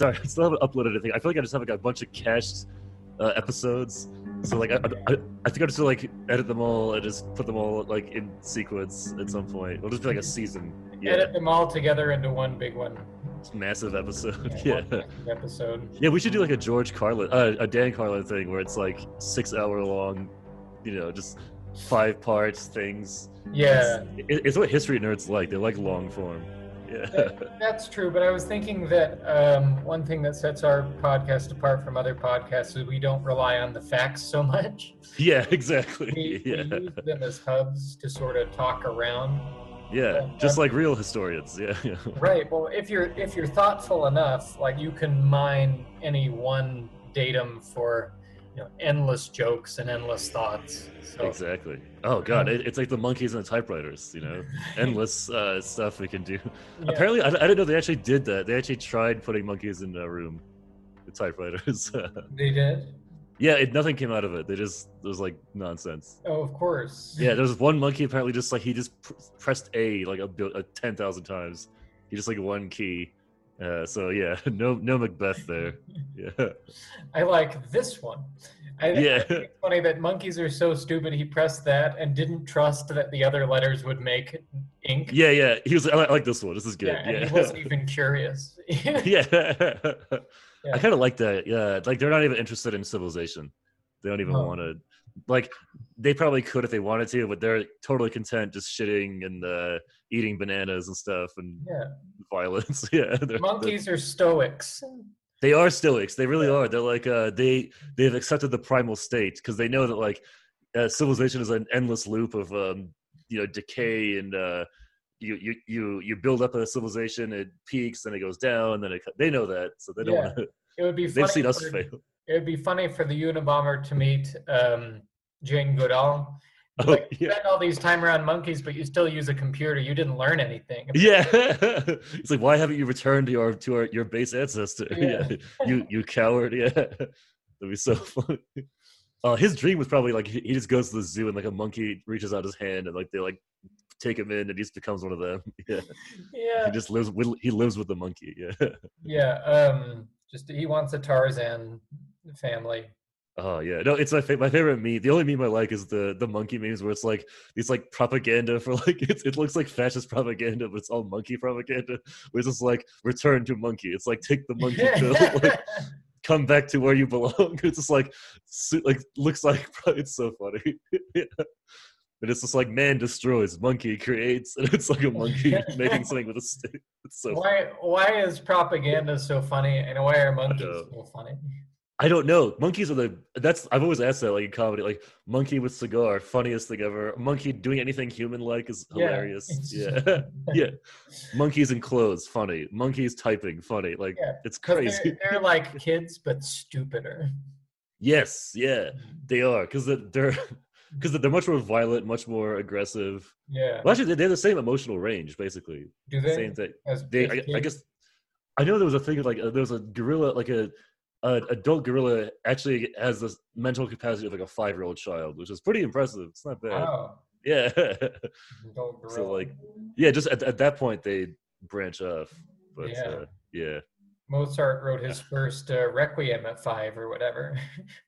Sorry, I still haven't uploaded anything. I feel like I just have like a bunch of cached uh, episodes. So like I, I, I think I'll just like edit them all and just put them all like in sequence at some point. It'll just be like a season. Yeah, Edit them all together into one big one. massive episode. Yeah, Yeah. episode. Yeah, we should do like a George Carlin, uh, a Dan Carlin thing where it's like six hour long, you know, just five parts things. Yeah, It, it's what history nerds like. They like long form. Yeah. that- that's true. But I was thinking that um, one thing that sets our podcast apart from other podcasts is we don't rely on the facts so much. yeah, exactly. We, Yeah. we use them as hubs to sort of talk around. Yeah, just like real historians. Yeah. yeah. Right. Well, if you're if you're thoughtful enough, like you can mine any one datum for you know endless jokes and endless thoughts. So Exactly. Oh god, it, it's like the monkeys and the typewriters. You know, endless uh, stuff we can do. yeah. Apparently, I, I didn't know they actually did that. They actually tried putting monkeys in a room the typewriters. they did. yeah, it, nothing came out of it. They just it was like nonsense. Oh, of course. Yeah, there was one monkey apparently just like he just pr- pressed A like a, a ten thousand times. He just like one key. Uh, so yeah, no no Macbeth there. Yeah, I like this one. I think Yeah. it's funny that monkeys are so stupid. He pressed that and didn't trust that the other letters would make ink. yeah, yeah. He was. I like, I like this one. This is good. Yeah, and Yeah, he wasn't even curious. yeah. Yeah. I kind of like that. Yeah, like they're not even interested in civilization. They don't even want to. Like, they probably could if they wanted to, but they're totally content just shitting and uh, eating bananas and stuff and yeah, violence. yeah, they're- they're- monkeys are stoics. They are stoics. They really Yeah. are. They're like uh, they they've accepted the primal state because they know that like uh, civilization is an endless loop of um, you know decay and uh, you you you you build up a civilization, it peaks, then it goes down, then it they know that, so they don't. Yeah. want to It would be funny. They've seen us for, fail. It would be funny for the Unabomber to meet um, Jane Goodall. Oh, Like, you yeah. spend all these time around monkeys, but you still use a computer. You didn't learn anything. Yeah, it's like why haven't you returned to your to our, your base ancestor? Yeah. Yeah. you you coward. Yeah, that'd be so funny. Uh, his dream was probably like he just goes to the zoo and like a monkey reaches out his hand and like they like take him in and he just becomes one of them. Yeah, Yeah, he just lives with he lives with the monkey. Yeah. yeah. Um, just he wants a Tarzan family. Oh yeah, no, it's my fa- my favorite meme. The only meme I like is the the monkey memes where it's like these like propaganda for like it's, it looks like fascist propaganda, but it's all monkey propaganda. Where it's just like return to monkey. It's like take the monkey pill, like come back to where you belong. It's just like like looks like it's so funny. yeah. And it's just like man destroys, monkey creates, and it's like a monkey making something with a stick. It's so why why is propaganda so funny and why are monkeys so funny? I don't know. Monkeys are the that's I've always asked that like in comedy, like monkey with cigar, funniest thing ever. Monkey doing anything human like is hilarious. it's- Yeah. yeah. Monkeys in clothes, funny. Monkeys typing, funny. Like Yeah, it's 'Cause crazy. They're, they're like kids but stupider. yes, yeah, they are because they're because they're much more violent, much more aggressive. Yeah. Well, actually, they have the same emotional range, basically. Do they? Same thing. As, They, I, I guess, I know there was a thing of like uh, there was a gorilla, like a, a adult gorilla actually has this mental capacity of like a five year old child, which is pretty impressive. It's not bad. Wow. Yeah, Adult So, like, yeah. Just at, at that point, they branch off. But Yeah. uh, yeah, Mozart wrote his first uh, Requiem at five or whatever.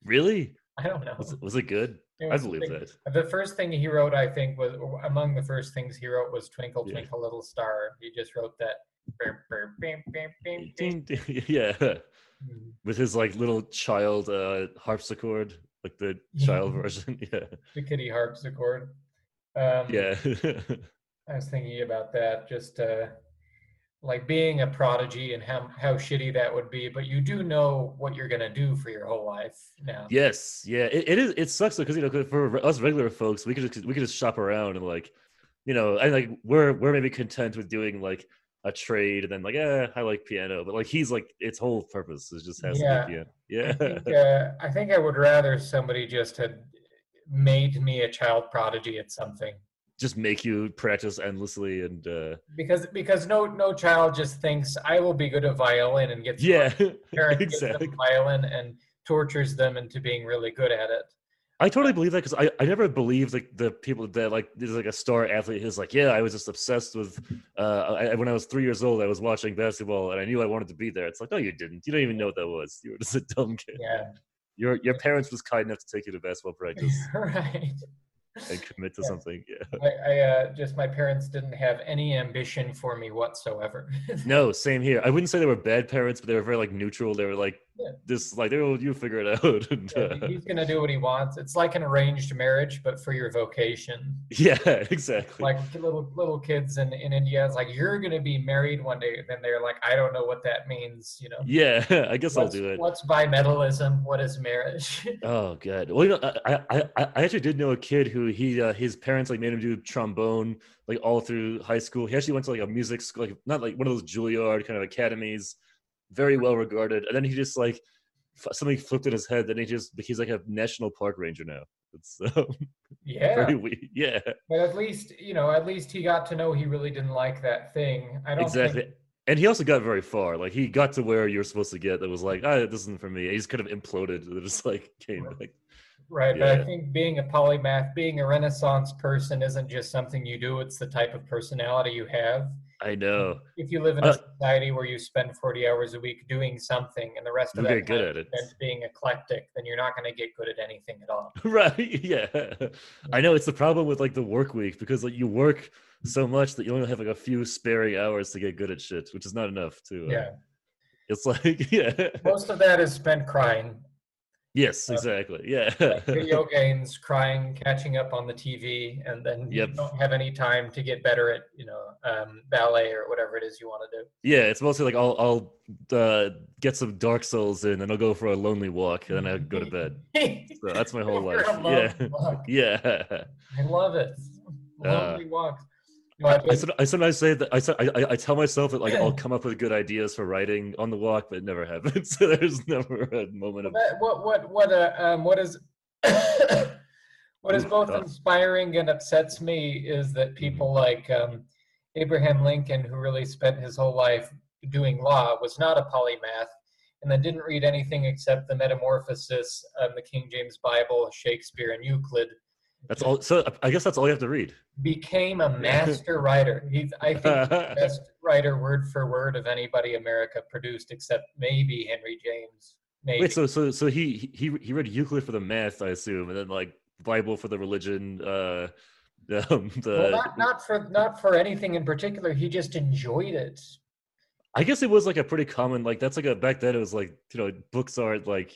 really, I don't know. was, was it good? It I believe like- that. The first thing he wrote, I think, was among the first things he wrote was "Twinkle Yeah. Twinkle Little Star." He just wrote that. Yeah. With his like little child uh, harpsichord, like the child version. Yeah, The kitty harpsichord. Um, yeah. I was thinking about that, just uh, like being a prodigy and how how shitty that would be. But you do know what you're gonna do for your whole life now. Yes, yeah, it, it is. It sucks because you know 'cause for us regular folks, we could just we could just shop around and like, you know, and like we're we're maybe content with doing like a trade and then like, eh, I like piano, but like he's like its whole purpose is just has Yeah. to be piano. I Yeah, think, uh, I think I would rather somebody just had made me a child prodigy at something. just make you practice endlessly and uh because because no no child just thinks I will be good at violin and gets yeah, parent exactly. violin and tortures them into being really good at it. I totally believe that because I, I never believed like the people that like there's like a star athlete who's like yeah I was just obsessed with uh I, when I was three years old I was watching basketball and I knew I wanted to be there. It's like no you didn't you don't even know what that was you were just a dumb kid. Yeah. Your your parents was kind enough to take you to basketball practice right. and commit to Yeah. something. Yeah. I, I uh, just my parents didn't have any ambition for me whatsoever. No, same here. I wouldn't say they were bad parents, but they were very like neutral. They were like Yeah. this like were you figure it out. And, uh, He's gonna do what he wants. It's like an arranged marriage, but for your vocation. yeah, exactly. Like little little kids in, in India, it's like you're gonna be married one day. Then they're like, I don't know what that means. You know, yeah, I guess I'll do it. what's bimetallism? What is marriage? Oh god. Well, you know, I, I I I actually did know a kid who he uh, his parents like made him do trombone like all through high school. He actually went to like a music school, like not like one of those Juilliard kind of academies, very well regarded. And then he just like f- something flipped in his head. Then he just he's like a national park ranger now. It's um, yeah. Yeah, but at least you know, at least he got to know he really didn't like that thing. I don't exactly. Think, And he also got very far. Like he got to where you're supposed to get. That was like, ah, this isn't for me. He just kind of imploded. and just like came back. Right, but I think being a polymath, being a Renaissance person, isn't just something you do. It's the type of personality you have. I know. If you live in a Uh, society where you spend 40 hours a week doing something and the rest of You that get good at it. being eclectic, then you're not going to get good at anything at all. right yeah i know it's the problem with like the work week because like you work so much that you only have like a few sparing hours to get good at shit which is not enough to uh, Yeah. it's like yeah Most of that is spent crying. Yes uh, exactly yeah Like video games, crying, catching up on the TV, and then Yep. you don't have any time to get better at, you know, um, ballet or whatever it is you want to do. yeah it's mostly like i'll i'll uh get some dark souls in and i'll go for a lonely walk and then i go to bed so that's my whole life yeah yeah I love it. Uh, Lonely walks. I I, I sometimes say that I, I I- I tell myself that like I'll come up with good ideas for writing on the walk, but it never happens. So there's never a moment of what what what uh, um what is what is both inspiring and upsets me is that people like um, Abraham Lincoln, who really spent his whole life doing law, was not a polymath, and then didn't read anything except the Metamorphosis, um, the King James Bible, Shakespeare, and Euclid. That's all. So I guess that's all you have to read. Became a master writer. He's I think the best writer word for word of anybody America produced, except maybe Henry James. Maybe. Wait, so so so he he he read Euclid for the math, I assume, and then like Bible for the religion. Uh, um, the well, not not for not for anything in particular. He just enjoyed it. I guess it was like a pretty common like that's like a back then it was like you know books aren't like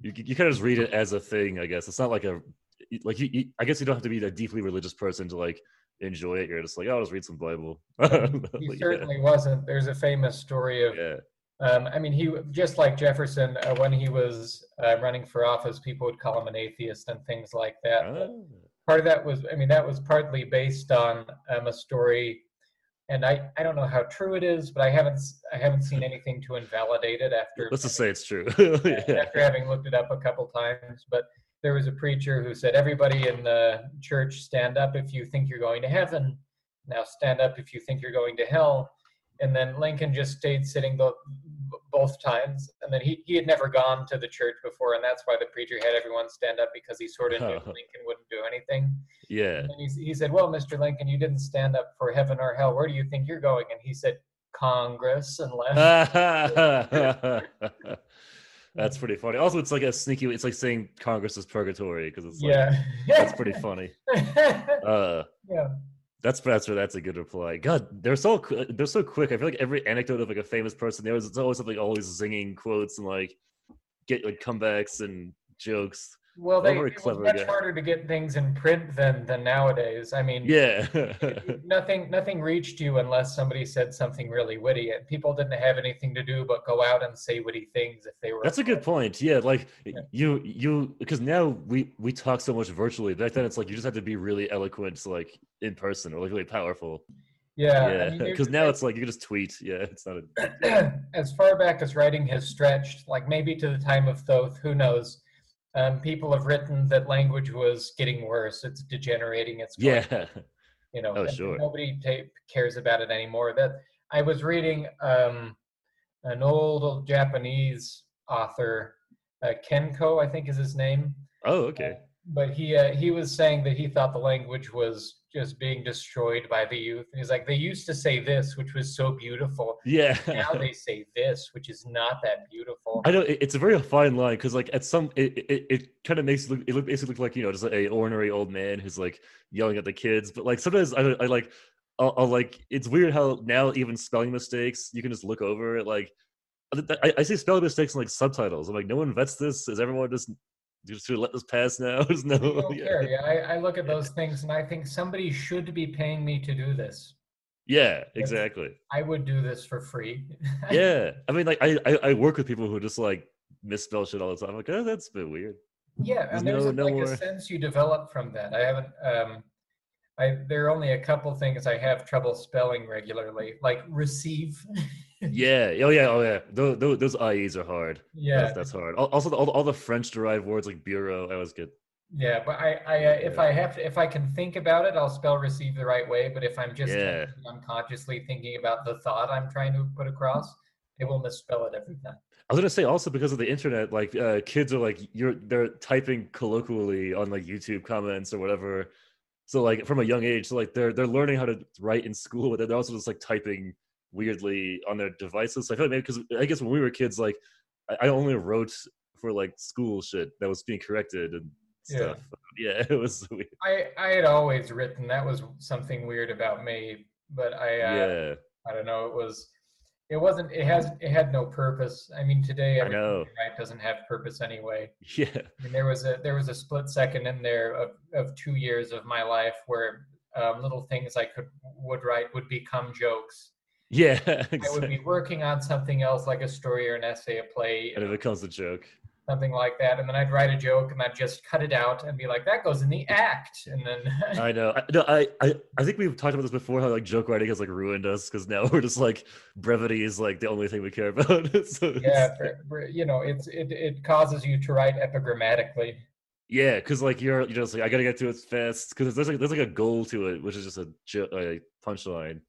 you you kind of just read it as a thing. I guess it's not like a like you, you I guess you don't have to be a deeply religious person to like enjoy it. You're just like oh, I'll just read some Bible. He Like, certainly wasn't. There's a famous story of. yeah. Um, I mean, he just like Jefferson uh, when he was uh, running for office, people would call him an atheist and things like that. But part of that was, I mean, that was partly based on um, a story, and I, I don't know how true it is, but I haven't I haven't seen anything to invalidate it after Let's just say it's true. yeah. after having looked it up a couple times. But there was a preacher who said, "Everybody in the church, stand up if you think you're going to heaven. Now stand up if you think you're going to hell." And then Lincoln just stayed sitting both both times, and then he he had never gone to the church before, and that's why the preacher had everyone stand up because he sort of knew Lincoln wouldn't do anything. Yeah. And he, he said, Well, Mr. Lincoln, you didn't stand up for heaven or hell. Where do you think you're going? And he said, Congress and left. That's pretty funny. Also, it's like a sneaky. It's like saying Congress is purgatory because it's like yeah. that's pretty funny. Uh, yeah. that's that's that's a good reply. God, they're so they're so quick. I feel like every anecdote of like a famous person, there was it's always something all these zinging quotes and like get like comebacks and jokes. Well, they, it was much guy. harder to get things in print than than nowadays. I mean, Yeah, nothing nothing reached you unless somebody said something really witty, and people didn't have anything to do but go out and say witty things if they were. that's a good point. Yeah, like Yeah. you you because now we we talk so much virtually. Back then, it's like you just had to be really eloquent, like in person, or like really powerful. Yeah, I Yeah, mean, because now it's like you can just tweet. Yeah, it's not a as far back as writing has stretched, like maybe to the time of Thoth, who knows? Um, people have written that language was getting worse. It's degenerating. It's going, yeah. you know, Oh, sure. nobody ta- cares about it anymore. That I was reading um, an old old Japanese author, uh, Kenko, I think is his name. Oh, okay. but he uh, he was saying that he thought the language was just being destroyed by the youth. And he's like, they used to say this, which was so beautiful. Yeah. Now they say this, which is not that beautiful. I know it- it's a very fine line because, like, at some it it, it kind of makes it look it look- basically look like you know just a ornery old man who's like yelling at the kids. But like sometimes I, I like I'll, I'll like it's weird how now even spelling mistakes you can just look over it. Like I, I see spelling mistakes in like subtitles. I'm like, no one vets this. Is everyone just just to let this pass now? There's no. I yeah. Yeah, I, I look at those things and I think somebody should be paying me to do this. yeah, exactly. I would do this for free. Yeah, I mean, like I, I I work with people who just like misspell shit all the time. I'm like, oh, that's a bit weird. Yeah, There's and there's no- a, no like more- a sense you develop from that. I haven't. Um, I there are only a couple things I have trouble spelling regularly, like receive. Yeah. Oh yeah. Oh yeah. Those those, those IEs are hard. yeah, That's, that's hard. Also, all, the- all the French derived words like bureau, I was good. yeah. But I, I uh, if Yeah. I have to, if I can think about it, I'll spell receive the right way. But if I'm just Yeah. unconsciously thinking about the thought I'm trying to put across, it will misspell it every time. I was gonna say also because of the internet, like uh, kids are like you're they're typing colloquially on like YouTube comments or whatever. So like from a young age, so like they're they're learning how to write in school, but they're also just like typing weirdly on their devices. So I feel like maybe because I guess when we were kids, like I, I only wrote for like school shit that was being corrected and stuff. Yeah, it was weird. I I had always written that was something weird about me, but I uh, yeah, I don't know. It was. It wasn't. It has. It had no purpose. I mean, today I know. write doesn't have purpose anyway. yeah, I mean, there was a there was a split second in there of, of two years of my life where um, little things I could would write would become jokes. Yeah. exactly. I would be working on something else like a story or an essay, a play, And it becomes a joke. something like that, and then I'd write a joke and I'd just cut it out and be like, "That goes in the act," and then I know. I, no, I, I, I think we've talked about this before. How like joke writing has like ruined us because now we're just like brevity is like the only thing we care about. so yeah, for, for- you know, it's it it causes you to write epigrammatically. yeah, because like you're you're just like I gotta get to it fast because there's like there's like a goal to it, which is just a, jo- a punchline.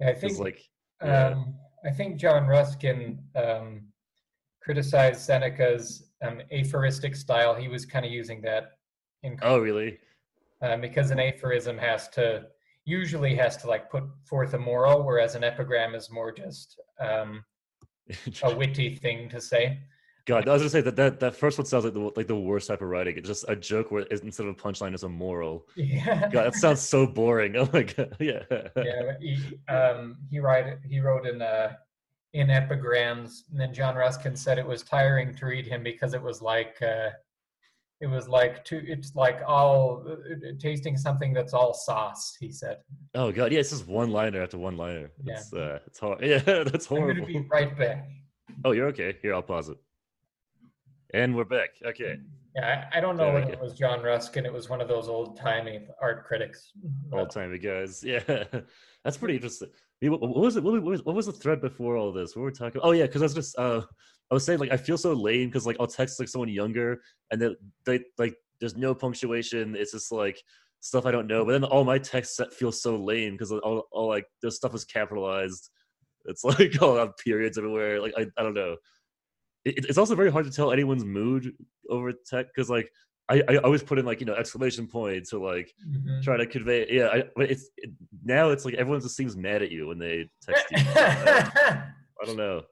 I It's think like yeah. Um, I think John Ruskin um, criticized Seneca's um, aphoristic style. He was kind of using that in oh really? um, because an aphorism has to usually has to like put forth a moral, whereas an epigram is more just um, a witty thing to say. God, I was gonna say that that, that first one sounds like the like the worst type of writing. It's just a joke where instead of a punchline it's a moral. Yeah. God, that sounds so boring. Oh my god, yeah. yeah, he, um, he write he wrote in uh, in epigrams, and then John Ruskin said it was tiring to read him because it was like uh, it was like too it's like all uh, tasting something that's all sauce. He said, Oh god, yeah, it's just one liner after one liner. Yeah. It's uh, it's hard. Yeah, that's horrible. "I'm gonna be right back." Oh, you're okay. Here, I'll pause it. And we're back. Okay. Yeah, I, I don't know Yeah, it was John Ruskin. It was one of those old timey art critics. Old timey guys. Yeah. That's pretty interesting. What, was it? What was, what was the thread before all this? What were we talking Oh, yeah, because I was just, uh, I was saying, like, I feel so lame because, like, I'll text, like, someone younger and they, they, like, there's no punctuation. It's just, like, stuff I don't know. But then all my texts feel so lame because all, all, like, this stuff is capitalized. It's, like, all have periods everywhere. Like, I, I don't know. It, it's also very hard to tell anyone's mood over tech because, like, I, I always put in like you know exclamation points or like Mhm. try to convey yeah I, but it's it, now it's like everyone just seems mad at you when they text you i don't know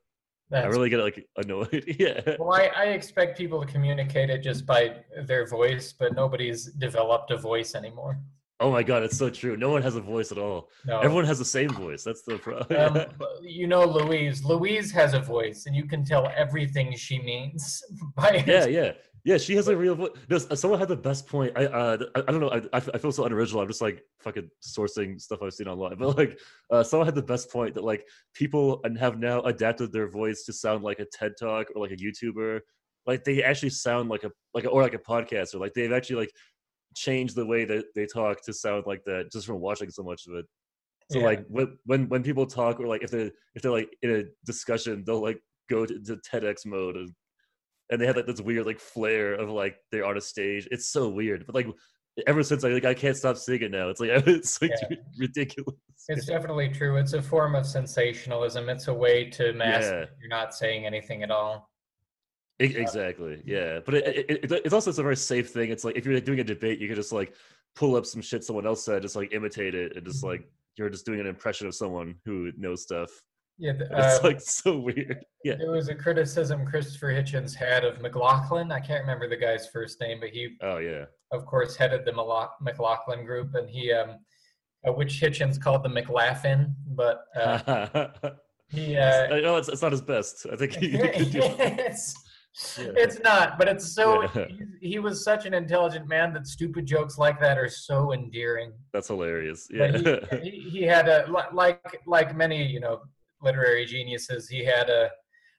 i really get like annoyed yeah Well, I, I expect people to communicate it just by their voice, but nobody's developed a voice anymore. Oh my god it's so true. No one has a voice at all. No. everyone has the same voice. That's the problem um, you know Louise. Louise has a voice, and you can tell everything she means by yeah yeah. Yeah she has a real voice no, someone had the best point. I uh i, I don't know. I, I feel so unoriginal. I'm just like fucking sourcing stuff i've seen online. But like uh someone had the best point that like people and have now adapted their voice to sound like a ted talk or like a youtuber. Like they actually sound like a like a, or like a podcaster like they've actually like changed the way that they talk to sound like that just from watching so much of it so Yeah. like when when when people talk or like if they if they're like in a discussion they'll like go to, to TEDx mode and and they have like this weird like flair of like they're on a stage. It's so weird. But like ever since I like I can't stop seeing it now. It's like it's like Yeah. ridiculous. It's definitely true. It's a form of sensationalism. It's a way to mask Yeah. you're not saying anything at all. Exactly. Yeah, but it, it, it, it's also it's a very safe thing. It's like if you're doing a debate, you can just like pull up some shit someone else said, just like imitate it, and just like you're just doing an impression of someone who knows stuff. Yeah, It's um, like so weird. Yeah. it was a criticism Christopher Hitchens had of McLaughlin. I can't remember the guy's first name, but he, Oh yeah. of course, headed the McLaughlin group, and he, um, uh, which Hitchens called the McLaughlin, but uh, he. Uh, no, it's, it's not his best. I think he, he could do- it's, Yeah. it's not, but it's so. Yeah. He, was such an intelligent man that stupid jokes like that are so endearing. that's hilarious. Yeah. he, he, he had a like like many you know literary geniuses. He had a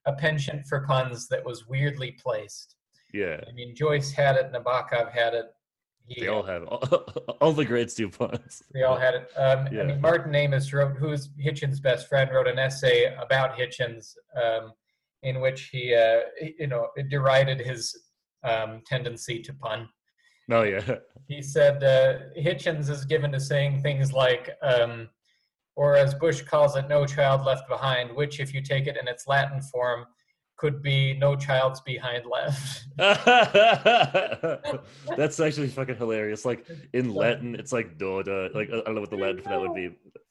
a penchant for puns that was weirdly placed. yeah. I mean, Joyce had it, Nabokov had it. He, They all have all, all the greats do puns. they all had it. Um, Yeah. I mean, Martin Amis wrote, who's Hitchens' best friend, wrote an essay about Hitchens, um, in which he, uh, you know, derided his um, tendency to pun. Oh yeah. He said uh, Hitchens is given to saying things like, um, or as Bush calls it, "No child left behind," which, if you take it in its Latin form, could be "No child's behind left." That's actually fucking hilarious. Like in Latin, it's like Doda. Like I don't know what the Latin for that would be.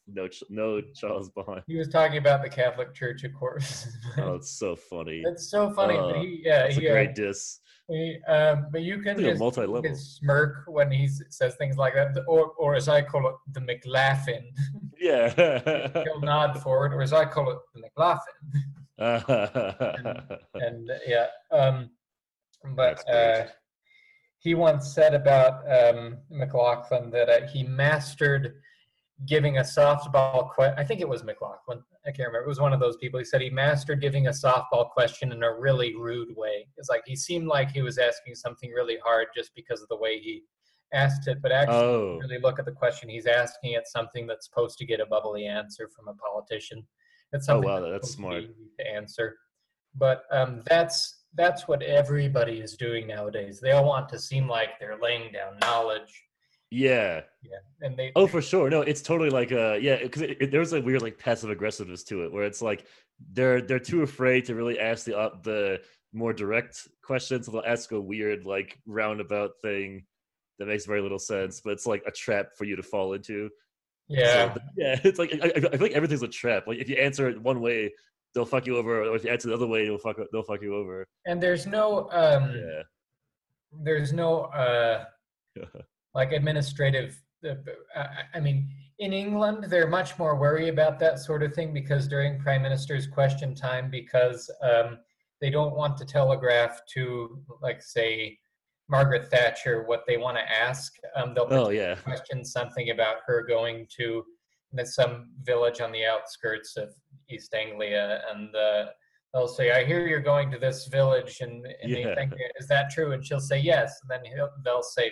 No, no Charles behind. he was talking about the Catholic Church, of course. Oh, it's so funny. it's so funny. but Uh, he, yeah, It's a he, uh, great diss. he, um, but you can just multi-level. smirk when he says things like that, or, or as I call it, the McLaughlin. Yeah. He'll nod forward, or as I call it, the McLaughlin. and uh, yeah um but uh he once said about um mclaughlin that uh, he mastered giving a softball question i think it was mclaughlin i can't remember it was one of those people he said he mastered giving a softball question in a really rude way. It's like he seemed like he was asking something really hard just because of the way he asked it but actually oh, really look at the question he's asking It's something that's supposed to get a bubbly answer from a politician. It's Oh, wow, that's supposed to be smart. to answer. But um, that's that's what everybody is doing nowadays. They all want to seem like they're laying down knowledge yeah. yeah and they Oh, for sure. No, it's totally like uh, yeah, because there's a weird like passive aggressiveness to it, where it's like they're they're too afraid to really ask the uh, the more direct questions. So they'll ask a weird like roundabout thing that makes very little sense, but it's like a trap for you to fall into. yeah So, yeah, it's like I, I I feel like everything's a trap. Like if you answer it one way, they'll fuck you over, or if you answer the other way, they'll fuck they'll fuck you over. and there's no um Yeah. there's no uh like administrative uh, I- i mean in england they're much more worried about that sort of thing because during prime minister's question time because um, they don't want to telegraph to like say margaret thatcher what they want to ask um, they'll Oh yeah. question something about her going to some village on the outskirts of East Anglia, and uh, they'll say, "I hear you're going to this village," and, and Yeah. they think, "Is that true?" And she'll say, "Yes." And then he'll, they'll say,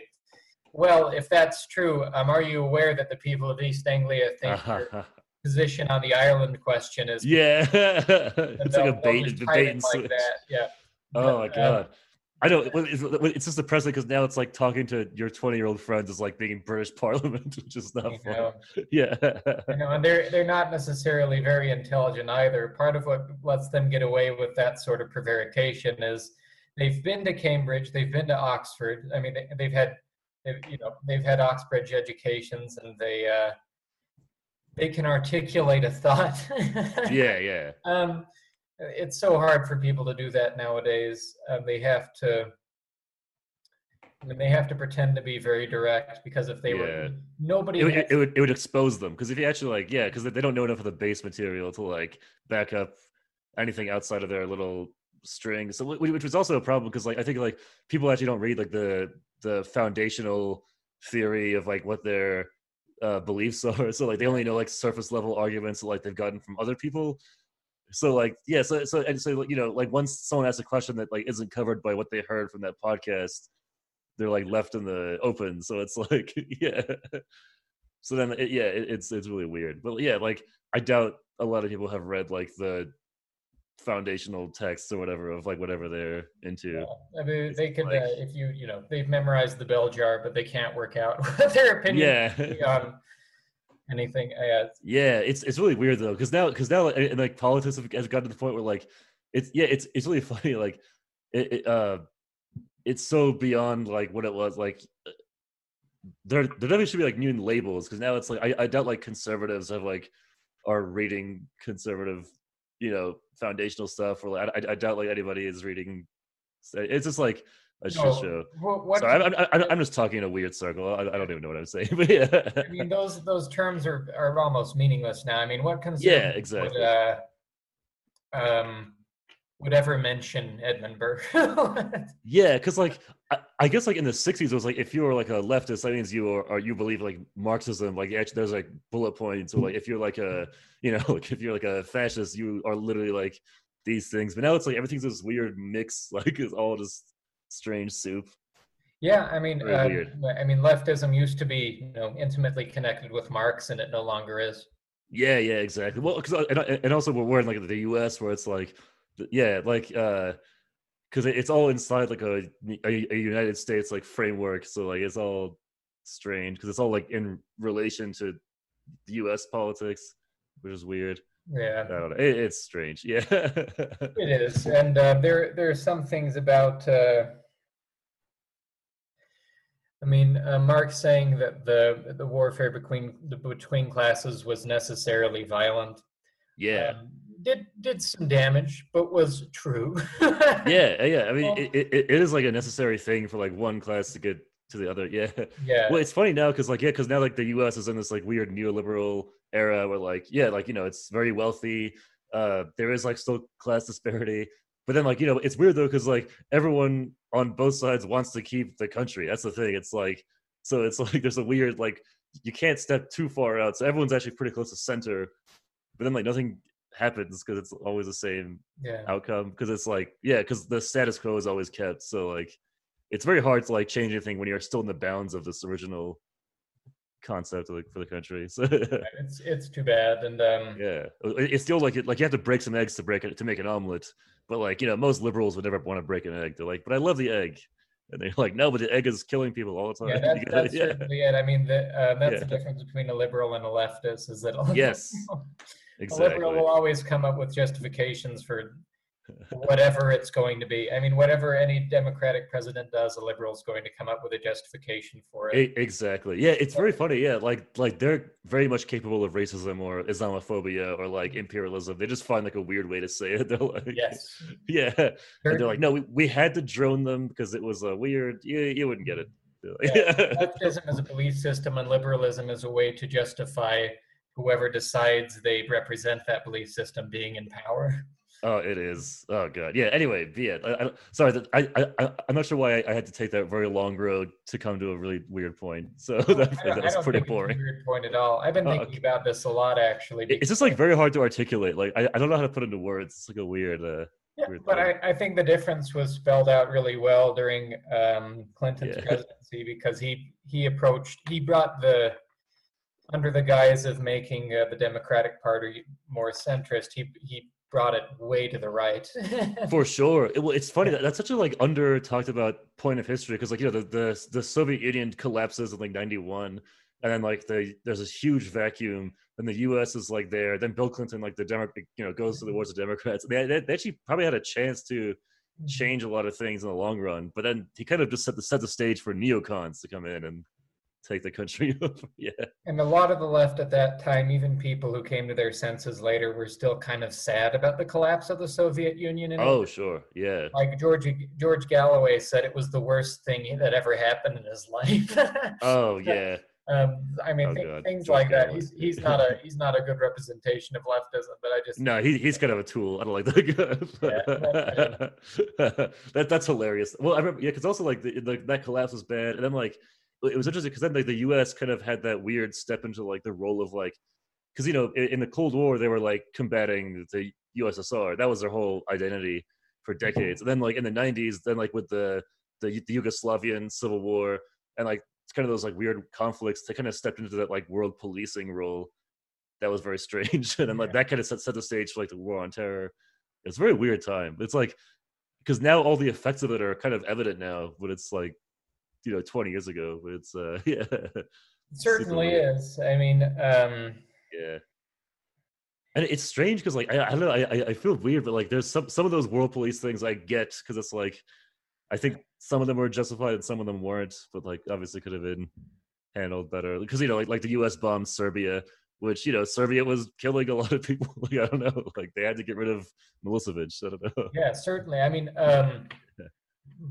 "Well, if that's true, um, are you aware that the people of East Anglia think your position on the Ireland question is?" yeah. it's like a bait, a bait and like switch. that. Yeah. Oh my um, god. I know it's, it's just depressing because now it's like talking to your 20 year old friends is like being in British Parliament, which is not fun. know, Yeah. you know, and they're they're not necessarily very intelligent either. Part of what lets them get away with that sort of prevarication is they've been to Cambridge, they've been to Oxford. I mean, they, they've had, they've, you know, they've had Oxbridge educations, and they uh, they can articulate a thought. yeah, yeah. Um, it's so hard for people to do that nowadays. Um, they have to. I mean, they have to pretend to be very direct because if they Yeah. were, nobody. It, would- has- it, would it would expose them because if you actually like yeah because they don't know enough of the base material to like back up anything outside of their little string so which was also a problem because like I think like people actually don't read like the the foundational theory of like what their uh, beliefs are. So like they only know like surface level arguments like they've gotten from other people. So like yeah so so and so you know like once someone asks a question that like isn't covered by what they heard from that podcast they're like left in the open. So it's like yeah. So then it, yeah it, it's it's really weird. But yeah like i doubt a lot of people have read like the foundational texts or whatever of like whatever they're into I mean, they could, like- uh, if you, you know, they've memorized the bell jar, but they can't work out their opinion yeah on anything. Uh, yeah it's it's really weird though because now because now like, and, like politics have, has gotten to the point where like it's yeah it's it's really funny like it, it uh it's so beyond like what it was like uh, there there definitely should be like new labels because now it's like I, I doubt like conservatives have like are reading conservative you know foundational stuff or like I, I doubt like anybody is reading it's just like a shit No, show what, I'm, I'm, I'm just talking in a weird circle. I, I don't even know what I'm saying, but yeah, I mean, those those terms are, are almost meaningless now. I mean, what comes? yeah, exactly. would, uh, um, would ever mention Edmund Burke? Yeah, because like I, I guess like in the '60s, it was like if you were like a leftist, that means you are or you believe like Marxism. Like actually, there's like bullet points. So like if you're like a you know like if you're like a fascist, you are literally like these things. But now it's like everything's this weird mix. Like it's all just strange soup. yeah, I mean, um. I mean, leftism used to be you know intimately connected with Marx, and it no longer is. Yeah, yeah, exactly. Well, because and, and also we're we're in like the U.S. where it's like, yeah, like uh, because it's all inside like a, a a United States like framework, so like it's all strange because it's all like in relation to U.S. politics, which is weird. I Yeah, don't know. It, it's strange. Yeah. it is, and uh, there there are some things about. Uh, I mean, uh, Marx saying that the the warfare between the between classes was necessarily violent. yeah. um, did did some damage, but was true. Yeah. Yeah. I mean, Well- it, it, it is like a necessary thing for like one class to get to the other. Yeah. yeah. Well, it's funny now because like yeah, because now like the U.S. is in this like weird neoliberal era where like yeah, like you know it's very wealthy. Uh, there is like still class disparity, but then like you know it's weird though because like everyone on both sides wants to keep the country. That's the thing. It's like so it's like there's a weird like you can't step too far out. So everyone's actually pretty close to center, but then like nothing happens because it's always the same yeah. outcome because it's like yeah because the status quo is always kept so like it's very hard to like change anything when you're still in the bounds of this original concept like for the country so It's it's too bad, and um, yeah It- it's still like it like you have to break some eggs to break it to make an omelet but like you know most liberals would never want to break an egg they're like but i love the egg and they're like no but the egg is killing people all the time yeah, that's, that's yeah. certainly it. I mean, the, uh, that's the difference between a liberal and a leftist is that a Yes, liberal exactly will always come up with justifications for whatever it's going to be. I mean, whatever any Democratic president does, a liberal is going to come up with a justification for it. Exactly. Yeah, it's very funny. Yeah, like like they're very much capable of racism or Islamophobia or like mm-hmm. imperialism. They just find like a weird way to say it. They're like, yes. yeah, and they're like, no, we, we had to drone them because it was a weird. You you wouldn't get it. Yeah, leftism is a belief system, and liberalism is a way to justify whoever decides they represent that belief system being in power. oh, it is. Oh god. Yeah. Anyway, be it. I, I, sorry, that I, I I'm not sure why I, I had to take that very long road to come to a really weird point. So that, that don't, I was don't pretty boring. Weird point at all. I've been Oh, thinking about this a lot actually. It's just like very hard to articulate. Like I, I don't know how to put it into words. It's like a weird. uh Yeah, weird but. I, I think the difference was spelled out really well during um, Clinton's Yeah. presidency because he he approached he brought the under the guise of making uh, the Democratic Party more centrist. He he brought it way to the right. For sure. It, well, it's funny that that's such a like under talked about point of history because like you know the, the the Soviet Union collapses in like '91, and then like the there's this huge vacuum, and the U.S. is like there. Then Bill Clinton like the Demo- you know goes to the wars of Democrats. They, they, they actually probably had a chance to change a lot of things in the long run, but then he kind of just set the set the stage for neocons to come in and take the country over. Yeah. And a lot of the left at that time, even people who came to their senses later, were still kind of sad about the collapse of the Soviet Union. And Oh sure. Yeah. like George George Galloway said, it was the worst thing that ever happened in his life. Oh yeah. um, I mean, Oh, God. things George like that. He's he's not a he's not a good representation of leftism. But I just No, he, he's kind of a tool. I don't like that. that that's hilarious. Well, I remember, yeah, because also like the, the, that collapse was bad, and then like it was interesting because then like the U.S. kind of had that weird step into like the role of like because you know in, in the Cold War they were like combating the USSR. That was their whole identity for decades. And then like in the '90s, then like with the the, the Yugoslavian civil war and like it's kind of those like weird conflicts, they kind of stepped into that like world policing role. That was very strange, and then like that kind of set, set the stage for like the war on terror. It's a very weird time. It's like because now all the effects of it are kind of evident now, but it's like you know 20 years ago. But it's uh yeah. It certainly is. I mean, um, yeah. And it's strange because like I, I don't know I, I- I feel weird but like there's some some of those world police things i get because it's like i think some of them were justified and some of them weren't but like obviously could have been handled better. Because you know like, like the us bombed serbia which you know serbia was killing a lot of people. Like i don't know. Like they had to get rid of milosevic. I don't know. Yeah, certainly. I mean, um,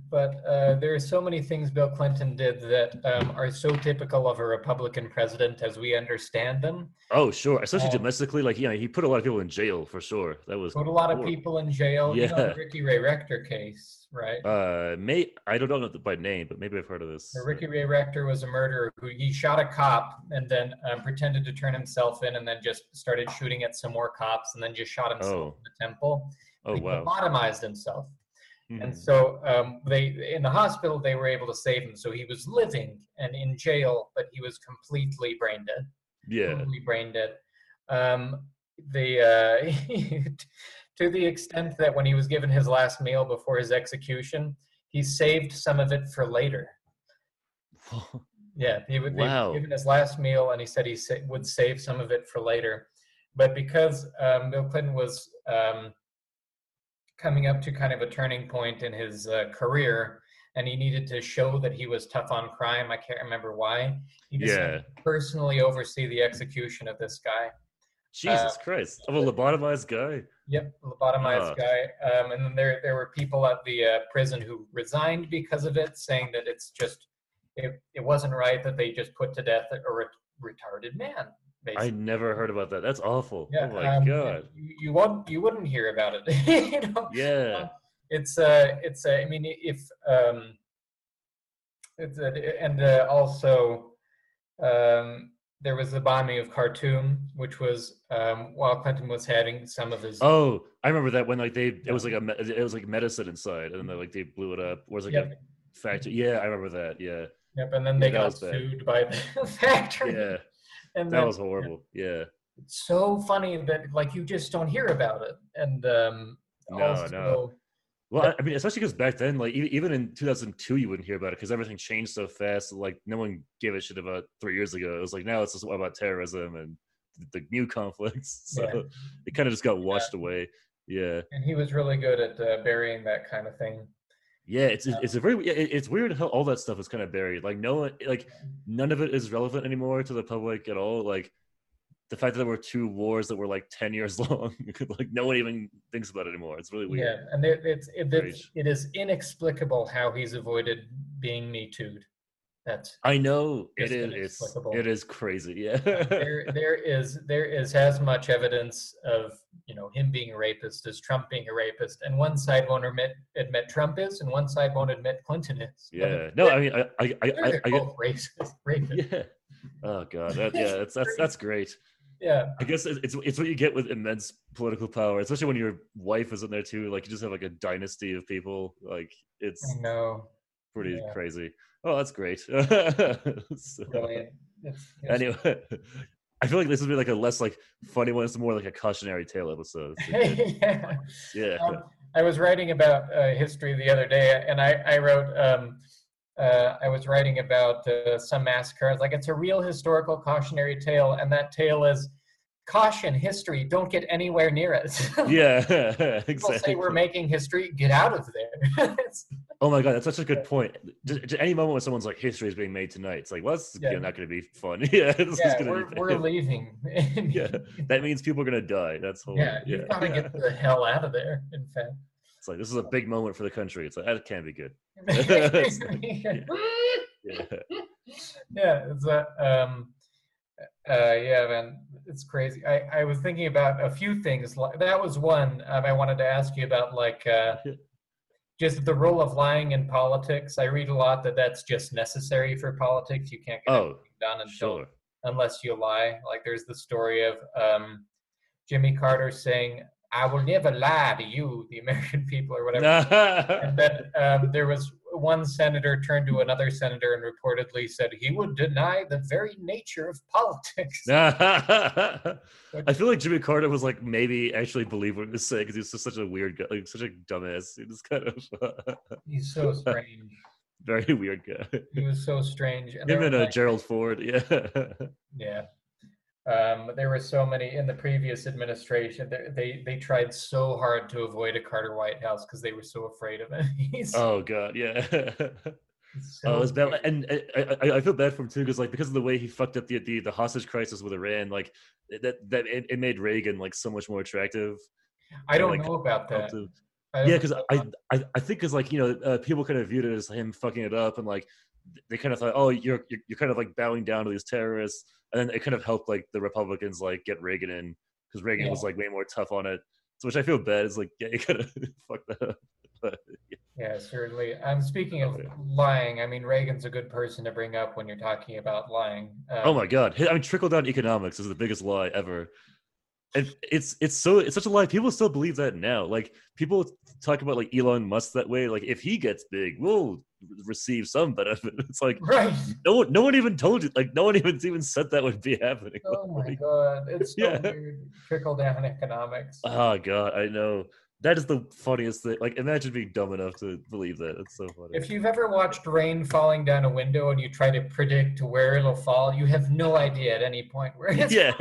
but uh, there are so many things Bill Clinton did that um, are so typical of a Republican president as we understand them. oh sure especially Um, domestically like yeah he put a lot of people in jail for sure that was Put a lot of people in jail. You know, Yeah. the Ricky Ray Rector case, right? uh may i don't know by name but maybe i've heard of this So Ricky Ray Rector was a murderer who he shot a cop and then um, pretended to turn himself in and then just started shooting at some more cops and then just shot himself Oh. in the temple. oh he wow lobotomized himself. And Mhm. so um, they in the hospital they were able to save him. So he was living and in jail, but he was completely brain dead. yeah Totally brain dead. Um, the uh, to the extent that when he was given his last meal before his execution, he saved some of it for later. Yeah, he would Wow. given his last meal, and he said he sa- would save some of it for later. But because um, Bill Clinton was um, coming up to kind of a turning point in his uh, career, and he needed to show that he was tough on crime. I can't remember why. He decided to personally oversee the execution of this guy. jesus christ of a lobotomized guy Yep, lobotomized Ah. guy. Um, and then there there were people at the uh, prison who resigned because of it, saying that it's just it, it wasn't right that they just put to death a re- retarded man. I never heard about that. That's awful. yeah, oh my um, god. You, you won't you wouldn't hear about it. you know? Yeah. It's uh it's uh, I mean if um it's uh, and uh, also um there was the bombing of Khartoum, which was um, while Clinton was having some of his Oh, I remember that when like they it was like a it was like medicine inside, and then they, like they blew it up. Or was like Yep. a factory? Yeah, I remember that. Yeah, Yep, and then they that got was bad. sued by the factory. yeah, and that then was horrible. Yeah, it's so funny that like you just don't hear about it. And um, No, also, no. well, I- mean, especially because back then, like even in 2002, you wouldn't hear about it because everything changed so fast. Like no one gave a shit about three years ago. It was like now it's just about terrorism and the new conflicts. So Yeah. it kind of just got washed away. Yeah. And he was really good at uh, burying that kind of thing. Yeah, it's Yeah. it's a very it's weird how all that stuff is kind of buried. Like no one like none of it is relevant anymore to the public at all. Like the fact that there were two wars that were like ten years long, like no one even thinks about it anymore. It's really weird. Yeah, and it, it's it, it's, it is inexplicable how he's avoided being me too'd. That's I know it is. it is it is crazy. Yeah. there there is there is as much evidence of you know him being a rapist as Trump being a rapist, and one side won't admit admit Trump is, and one side won't admit Clinton is. But yeah. No, I mean, I, I, I, they're I, I both racist. rapists. yeah. Oh god, that, yeah, that's that's that's great. Yeah. I guess it's it's it's what you get with immense political power, especially when your wife is in there too. Like you just have like a dynasty of people. Like it's I know. pretty Yeah. crazy. Oh, that's great. So, Brilliant. It's, it's- anyway, I feel like this would be like a less like funny one. It's more like a cautionary tale episode. Like, yeah. yeah. Um, I was writing about uh, history the other day, and I, I wrote, um, uh, I was writing about uh, some massacre. I was like, it's a real historical cautionary tale, and that tale is caution, history, don't get anywhere near it. yeah, exactly People say we're making history, get out of there. Oh my god, that's such a good point. Just, just any moment when someone's like, "History is being made tonight," it's like, "Well, that's Yeah. not going to be fun." yeah, this is yeah, we're, be. we're leaving. yeah, that means people are going to die. That's whole. yeah, Yeah, you've got to get the hell out of there, in fact. It's like this is a big moment for the country. It's like that can't be good. yeah. Yeah. yeah, it's a, um, uh, yeah, man, it's crazy. I, I was thinking about a few things. That was one um, I wanted to ask you about, like uh, just the role of lying in politics. I read a lot that that's just necessary for politics. You can't get Oh, anything done until Sure. unless you lie. Like there's the story of um, Jimmy Carter saying, "I will never lie to you, the American people," or whatever. and then um, there was one senator turned to another senator and reportedly said he would deny the very nature of politics. I feel like Jimmy Carter was like maybe actually believe what he was saying because he's just such a weird guy, like such a dumbass. He was kind of He's so strange. very weird guy. He was so strange. And Him and uh, like- Gerald Ford, yeah. yeah. Um, there were so many in the previous administration. They they, they tried so hard to avoid a Carter White House because they were so afraid of him. Oh god, yeah. so oh, it's bad, and I, I, I feel bad for him too because like because of the way he fucked up the the, the hostage crisis with Iran, like that that it, it made Reagan like so much more attractive. I don't like, know about that. helped him. I don't Yeah, because I. I I think because like you know uh, people kind of viewed it as him fucking it up and like they kind of thought oh you're you're, you're kind of like bowing down to these terrorists and then it kind of helped like the Republicans like get Reagan in because Reagan Yeah. was like way more tough on it. So which I feel bad is like yeah you kind of fucked that up. But, Yeah, certainly. Um, speaking of lying, I mean Reagan's a good person to bring up when you're talking about lying. Um, Oh my god! I mean, trickle down economics is the biggest lie ever, and it's it's so it's such a lie. People still believe that now. Like people talk about like Elon Musk that way. Like if he gets big, we'll receive some benefit. It's like Right. no one, no one even told you. Like no one even even said that would be happening. Oh my god, it's so Yeah. weird. Trickle down economics. Oh god, I know. That is the funniest thing. Like imagine being dumb enough to believe that. It's so funny. If you've ever watched rain falling down a window and you try to predict where it'll fall, you have no idea at any point where it's yeah,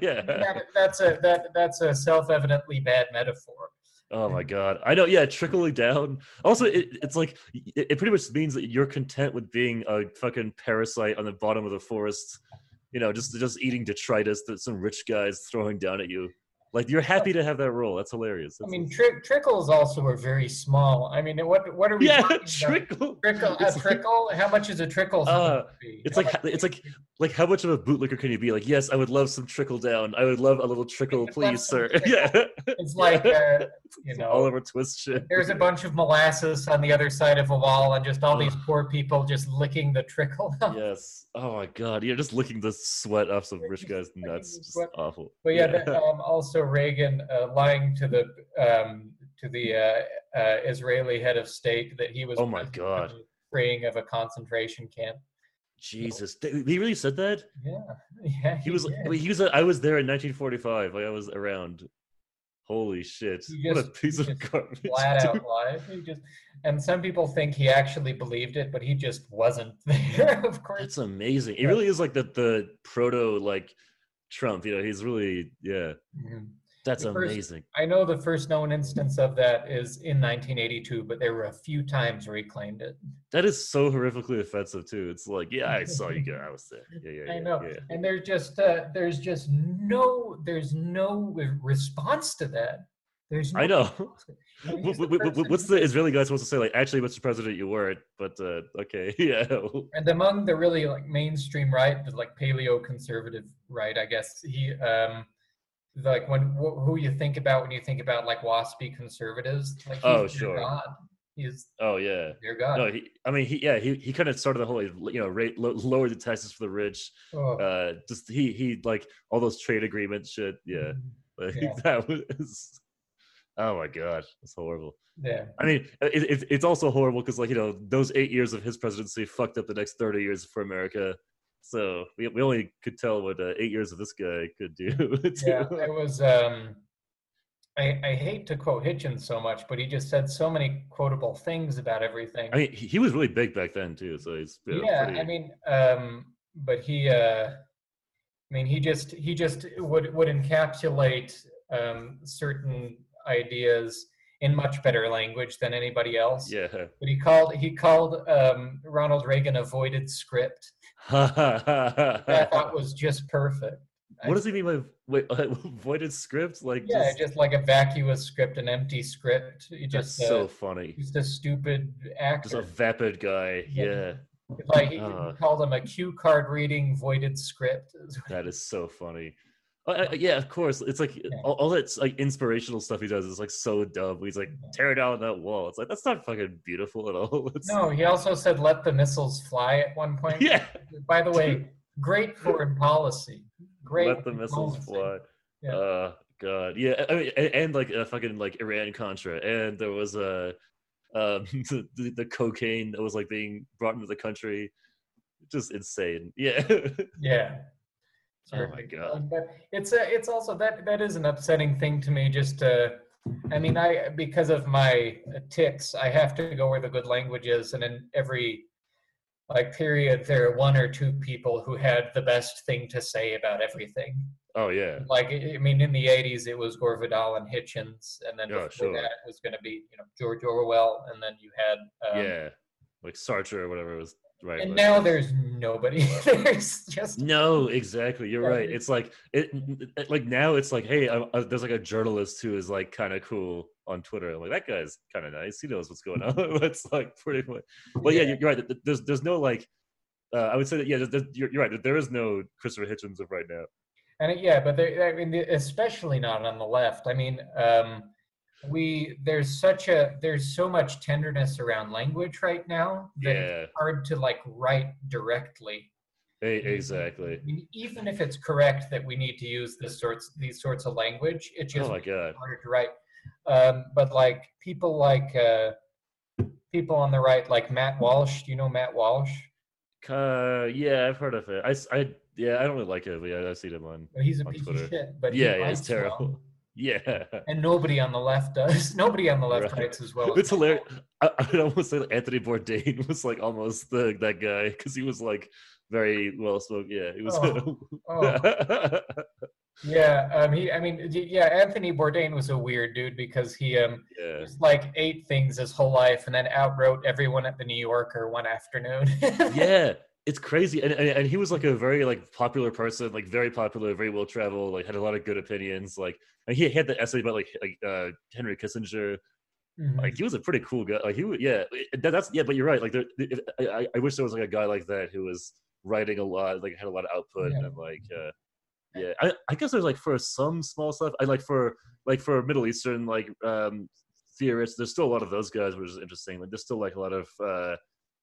yeah. that, that's a that that's a self-evidently bad metaphor. Oh my god, I know. Yeah, trickling down. Also, it, it's like it, it pretty much means that you're content with being a fucking parasite on the bottom of the forest. You know, just just eating detritus that some rich guys throwing down at you. Like you're happy to have that role. That's hilarious. I mean, tri- trickles also are very small. I mean, what what are we? yeah, talking about? trickle. Trickle, a It's like- trickle. How much is a trickle? Uh, supposed to be? It's How like it's like like how much of a bootlicker can you be? Like, yes, I would love some trickle down. I would love a little trickle, please, sir. trickle. Yeah, it's like uh, you know, all over twist shit. there's a bunch of molasses on the other side of a wall, and just all these poor people just licking the trickle. Yes. Oh my god. You're just licking the sweat off some rich guy's nuts. Just awful. But yeah, that, um, also Reagan uh, lying to the um, to the uh, uh, Israeli head of state that he was. Oh my God. Freeing of a concentration camp. Jesus. He really said that? Yeah, yeah. He was. did. I he was. I was there in 1945. Like I was around. Holy shit! He what a piece of just garbage. flat dude. out lied. He just, and some people think he actually believed it, but he just wasn't there. of course. That's amazing. It really is like the the proto like Trump. You know, he's really yeah. Mhm. That's The first- amazing. I know the first known instance of that is in 1982, but there were a few times where he claimed it. That is so horrifically offensive too. It's like yeah, I saw you Go, I was there. Yeah, yeah, yeah. I know, Yeah. and there's just uh, there's just no there's no response to that. There's no I know. response. I mean, Wh- he's the wh- wh- person What's the Israeli guy supposed to say? Like, actually, Mr. President, you weren't. But uh, okay, yeah. and among the really like mainstream right, the like paleo conservative right, I guess he um like when wh- who you think about when you think about like waspy conservatives, like he's Oh, sure. God. He's Oh yeah. their God. No, he, I mean, he, yeah, he, he kind of started the whole, you know, rate, lo- lower the taxes for the rich. Oh, Uh, just he, he like all those trade agreements shit. Yeah, like, Yeah. that was. Oh my god, that's horrible. yeah. I mean, it, it, it's also horrible because, like, you know, those eight years of his presidency fucked up the next thirty years for America. So we, we only could tell what uh, eight years of this guy could do. yeah, it was. Um, I, I hate to quote Hitchens so much, but he just said so many quotable things about everything. I mean, he, was really big back then too. So he's yeah, pretty- I mean, um, but he, uh, I mean, he just he just would would encapsulate um, certain ideas in much better language than anybody else. yeah. But he called he called um, Ronald Reagan avoided script. That I thought was just perfect. I what does he mean by wait, voided script? Like, Yeah, just, just, like a vacuous script, an empty script. You that's just so uh, funny. just a stupid Just actor. a vapid guy. Yeah. Yeah, like he, he uh. called him a cue card reading voided script. that is so funny. Uh, uh, yeah, of course. It's like all, all that like inspirational stuff he does is like so dumb. He's like tear down that wall. It's like that's not fucking beautiful at all. It's, No, he also said let the missiles fly at one point. Yeah, By the way, great foreign policy. Great. let the missiles diplomacy. fly. Yeah. Uh, God, yeah. I mean, and, and like a fucking like Iran Contra, and there was a um, the, the the cocaine that was like being brought into the country. Just insane. Yeah. Yeah. Oh my God. Um, But it's a, it's also that that is an upsetting thing to me. Just uh, I mean, I because of my uh, ticks, I have to go where the good language is, and in every like period, there are one or two people who had the best thing to say about everything. Oh yeah. Like I I mean, in the '80s, it was Gore Vidal and Hitchens, and then Yeah, before sure. that, it was going to be you know George Orwell, and then you had um, yeah. Like Sartre or whatever it was right. And now there's nobody. there's just No, exactly. You're right. It's like it, it- like now it's like, hey, I, I, there's like a journalist who is like kind of cool on Twitter. I'm like that guy's kind of nice. He knows what's going on. it's like pretty much. Well, yeah, Yeah. you're, right. There's there's no like. Uh, I would say that yeah, there's, there's- you're, you're right. There is no Christopher Hitchens of right now. And yeah, but they, I mean, especially not on the left. I mean, um, we there's such a there's so much tenderness around language right now that Yeah, it's hard to like write directly. exactly. I mean, even if it's correct that we need to use this sorts these sorts of language, it just Oh my god. harder to write. Um, but like people like uh, people on the right, like Matt Walsh. Do you know Matt Walsh? Uh, yeah, I've heard of it. i, I yeah, I don't really like it, but yeah, I've seen him on. He's a On piece Twitter. of shit, but Yeah, yeah, it's writes well. Yeah. and nobody on the left does. Nobody on the left Right. writes as well. as It's hilarious. I, I would almost say that Anthony Bourdain was like almost the that guy because he was like very well spoken. Yeah, he was. Oh. Oh. Yeah, um, he. I mean, yeah. Anthony Bourdain was a weird dude because he um yeah, just like ate things his whole life and then outwrote everyone at the New Yorker one afternoon. yeah. It's crazy, and, and and he was like a very like popular person, like very popular, very well traveled, like had a lot of good opinions. Like, and he had the essay about like like uh, Henry Kissinger. Mhm. Like, he was a pretty cool guy. Like, he would, yeah, that, that's yeah. But you're right. Like, there, if, I, I- I wish there was like a guy like that who was writing a lot, like had a lot of output, Yeah. and like, uh, yeah. I, I guess there's like for some small stuff. I like for like for Middle Eastern like um theorists. There's still a lot of those guys, which is interesting. Like, there's still like a lot of uh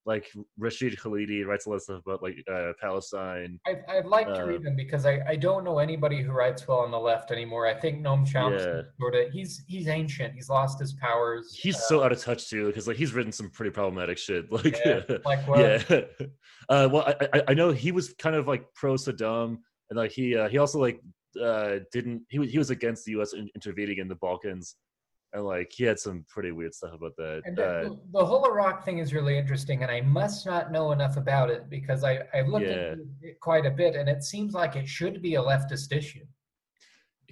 like Rashid Khalidi writes a lot of stuff about like uh Palestine. I'd, I'd like to Uh, read them because I, I don't know anybody who writes well on the left anymore. I think Noam Chomsky Yeah. sort of he's he's ancient. He's lost his powers. He's Uh, so out of touch too, because like he's written some pretty problematic shit. Like, yeah, like what? yeah. Uh, well, I, I I know he was kind of like pro Saddam, and like he uh, he also like uh, didn't he was he was against the U.S. in- intervening in the Balkans, and like he had some pretty weird stuff about that. And Uh, the, the whole Iraq thing is really interesting, and I must not know enough about it because I, I looked Yeah. into it quite a bit, and it seems like it should be a leftist issue.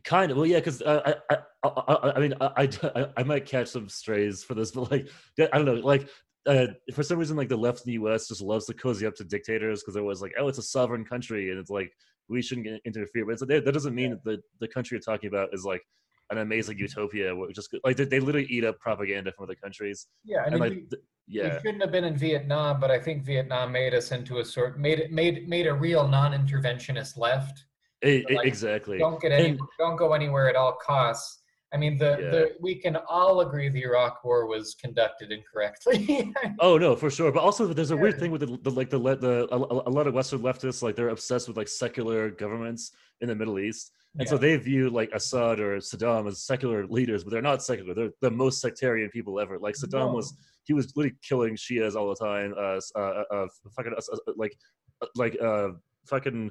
kind of well, yeah, because uh, I, I I I mean I, I I might catch some strays for this, but like I don't know, like. Uh, for some reason, like the left in the U.S. just loves to cozy up to dictators because they're always like, "Oh, it's a sovereign country," and it's like we shouldn't get interfere. But it's, that that doesn't mean that the the country you're talking about is like an amazing utopia. Just like they, they literally eat up propaganda from other countries, Yeah, I and like we, th- we shouldn't have been in Vietnam, but I think Vietnam made us into a sort made it made made a real non-interventionist left. e- like, exactly. Don't get any, And- don't go anywhere at all costs. I mean, the, Yeah. the we can all agree the Iraq War was conducted incorrectly. Oh no, for sure. But also, there's a weird thing with the, the like the the a, a lot of Western leftists like they're obsessed with like secular governments in the Middle East, and so they view like Assad or Saddam as secular leaders, but they're not secular. They're the most sectarian people ever. Like Saddam was, he was literally killing Shias all the time. Uh, uh, uh, uh fucking uh, uh, like, uh, like uh, fucking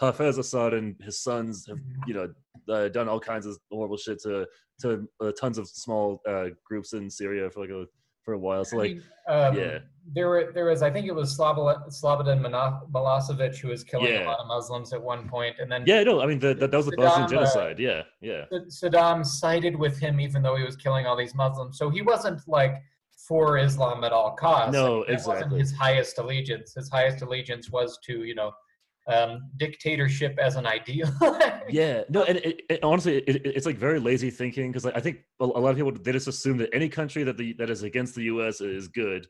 Hafez Assad and his sons have you know uh, done all kinds of horrible shit to to uh, tons of small uh, groups in Syria for like a for a while. So I like. mean, um, yeah. There were there was I think it was Slobod- Slobodan Milo- Milosevic who was killing Yeah. a lot of Muslims at one point, and then Yeah, no, I mean the, that that was the Bosnian uh, genocide. yeah, yeah, Saddam sided with him even though he was killing all these Muslims. So he wasn't like for Islam at all costs. No, that wasn't exactly. his highest allegiance. His highest allegiance was to you know um, dictatorship as an ideal. yeah. No, and it, it, honestly, it, it- it's like very lazy thinking because I think a a lot of people they just assume that any country that the that is against the U.S. is good.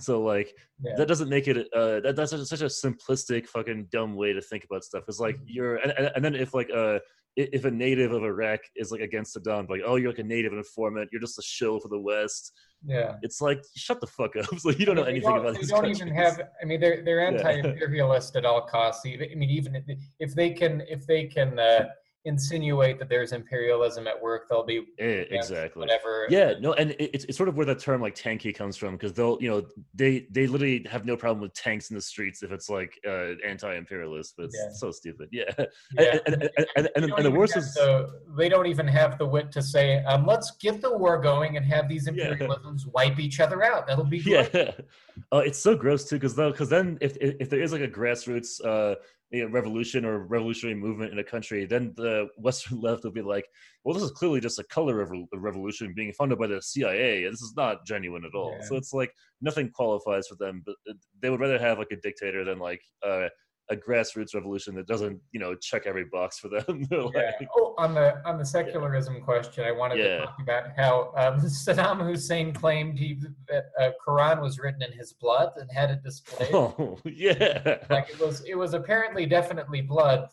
So like Yeah. that doesn't make it. Uh, that, that's such a simplistic, fucking dumb way to think about stuff. It's like you're, and, and, then if like uh if a native of Iraq is like against Saddam, like oh you're like a native informant, you're just a shill for the West. yeah. It's like shut the fuck up. Like you don't know They anything don't- about They these don't even have. I mean, they're they're anti-imperialist at all costs. I mean, even if- if they can, if they can, uh, insinuate that there's imperialism at work, they'll be against exactly. whatever. Yeah, no, and it's it's sort of where that term like tankie comes from because they'll you know they they literally have no problem with tanks in the streets if it's like uh, anti-imperialist, but it's Yeah. so stupid. Yeah, Yeah. and, and, and, and, and, They and don't the worst is the- they don't even have the wit to say, um, "Let's get the war going and have these Yeah. imperialisms wipe each other out." That'll be great. yeah, uh, it's so gross too because though because then if if if there is like a grassroots uh you know, revolution or revolutionary movement in a country, then the Western left will be like, well, this is clearly just a color revol- revolution being funded by the CIA, and this is not genuine at all. Yeah. So it's like nothing qualifies for them, but uh, they would rather have like a dictator than like uh, a grassroots revolution that doesn't, you know, check every box for them. They're Yeah. Oh, on the on the secularism question, I wanted Yeah. to talk about how um, Saddam Hussein claimed he that uh, Quran was written in his blood and had it displayed. oh yeah, Like it was, it was apparently definitely blood.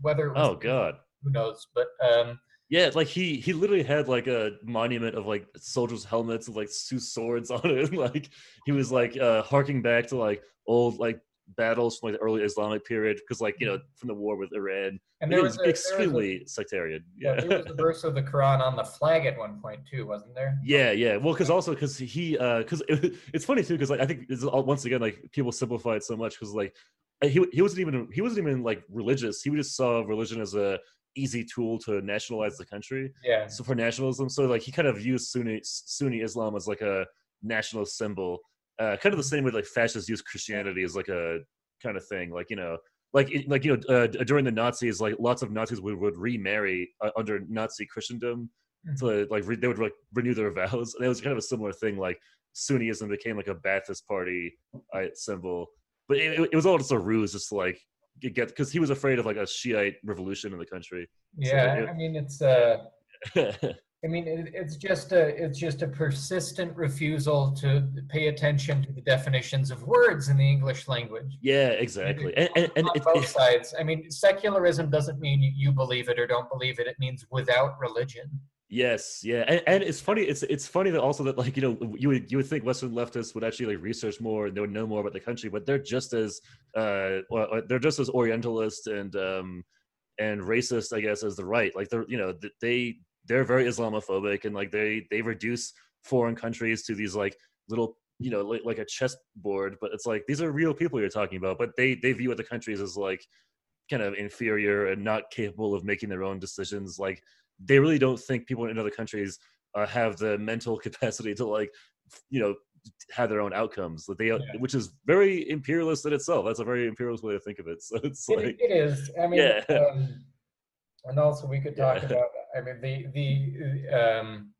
Whether it was, oh god. who knows? But um, Yeah, like he he literally had like a monument of like soldiers' helmets with like two swords on it. like he was like uh harking back to like old like battles from like the early Islamic period because like you know from the war with Iran. and It there was a, there was a, extremely sectarian. yeah, Yeah. there was a verse of the Quran on the flag at one point too, wasn't there? Yeah, yeah. Well, because also because he, because it, it's funny too, because like I think it's all, once again like people simplify it so much because like uh, he he wasn't even he wasn't even like religious. He just saw religion as a easy tool to nationalize the country. Yeah. so for nationalism so like he kind of used sunni sunni islam as like a national symbol uh kind of the same way like fascists use christianity as like a kind of thing like you know like like you know uh, during the nazis like lots of nazis would, would remarry uh, under nazi christendom to like re- they would like renew their vows and it was kind of a similar thing like sunniism became like a baathist party uh, symbol but it, it was all just a ruse just to like get because he was afraid of like a shiite revolution in the country Yeah. it- I mean, it's uh, I mean, it, it's just a it's just a persistent refusal to pay attention to the definitions of words in the English language. yeah exactly and, and, and on it, both it- sides. I mean, secularism doesn't mean you- believe it or don't believe it. It means without religion. Yes, yeah, and, and it's funny. It's it's funny that also that like you know you would you would think Western leftists would actually like research more and they would know more about the country, but they're just as uh well, they're just as Orientalist and um and racist, I guess, as the right. Like they're you know th- they they're very Islamophobic and like they they reduce foreign countries to these like little you know like, like a chessboard, but it's like these are real people you're talking about, but they they view other countries as like kind of inferior and not capable of making their own decisions like they really don't think people in other countries uh, have the mental capacity to like you know have their own outcomes that they Yeah. which is very imperialist in itself that's a very imperialist way to think of it so it's It- like it is. I mean, Yeah. um, and also we could talk Yeah. about. I mean, the the um,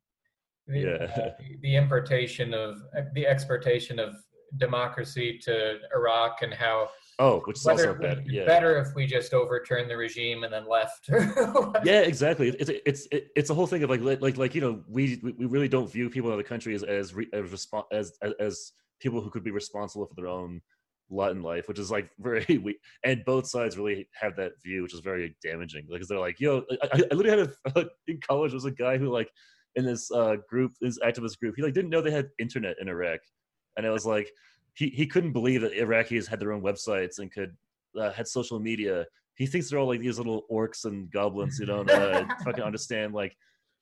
the, Yeah. uh, the, the importation of uh, the exportation of democracy to Iraq and how oh which is also bad be yeah better if we just overturned the regime and then left. yeah exactly it's it's it's a whole thing of like like like, you know we we really don't view people in other countries as re, as, respon as as as people who could be responsible for their own lot in life which is like very weak. and both sides really have that view which is very damaging like they're like yo i, I literally had a in college there was a guy who like in this uh group this activist group he like didn't know they had internet in iraq and it was like he, he couldn't believe that iraqis had their own websites and could uh, had social media he thinks they're all like these little orcs and goblins who don't uh, fucking understand like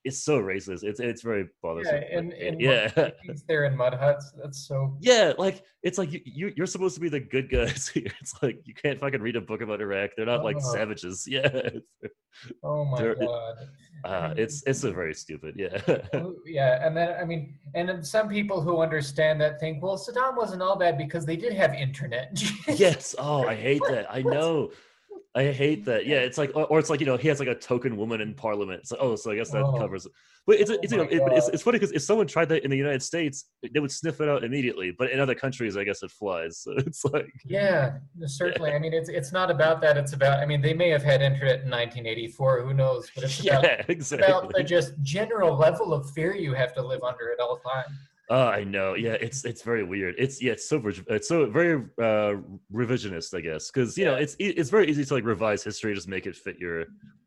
it's so racist it's it's very bothersome yeah, and, and yeah he they're in mud huts. That's so. yeah like it's like you, you you're supposed to be the good guys here it's like you can't fucking read a book about iraq they're not like Oh. savages yeah Oh my There- god. uh, it's it's a very stupid yeah yeah, and then I mean, and then some people who understand that think, well, Saddam wasn't all bad because they did have internet. yes oh i hate that i know i hate that yeah it's like or, it's like you know he has like a token woman in parliament So like oh so i guess that Oh. covers it but it's, Oh it's, you know, oh it, but it's, it's funny because if someone tried that in the united states they would sniff it out immediately but in other countries i guess it flies so it's like yeah, certainly. I mean, it's it's not about that. It's about. I mean, they may have had internet in 1984. Who knows? But it's about, yeah it's about the just general level of fear you have to live under at all times. Oh i know. Yeah it's it's very weird. It's yeah it's so it's so very uh revisionist i guess because you know it's it's very easy to like revise history just make it fit your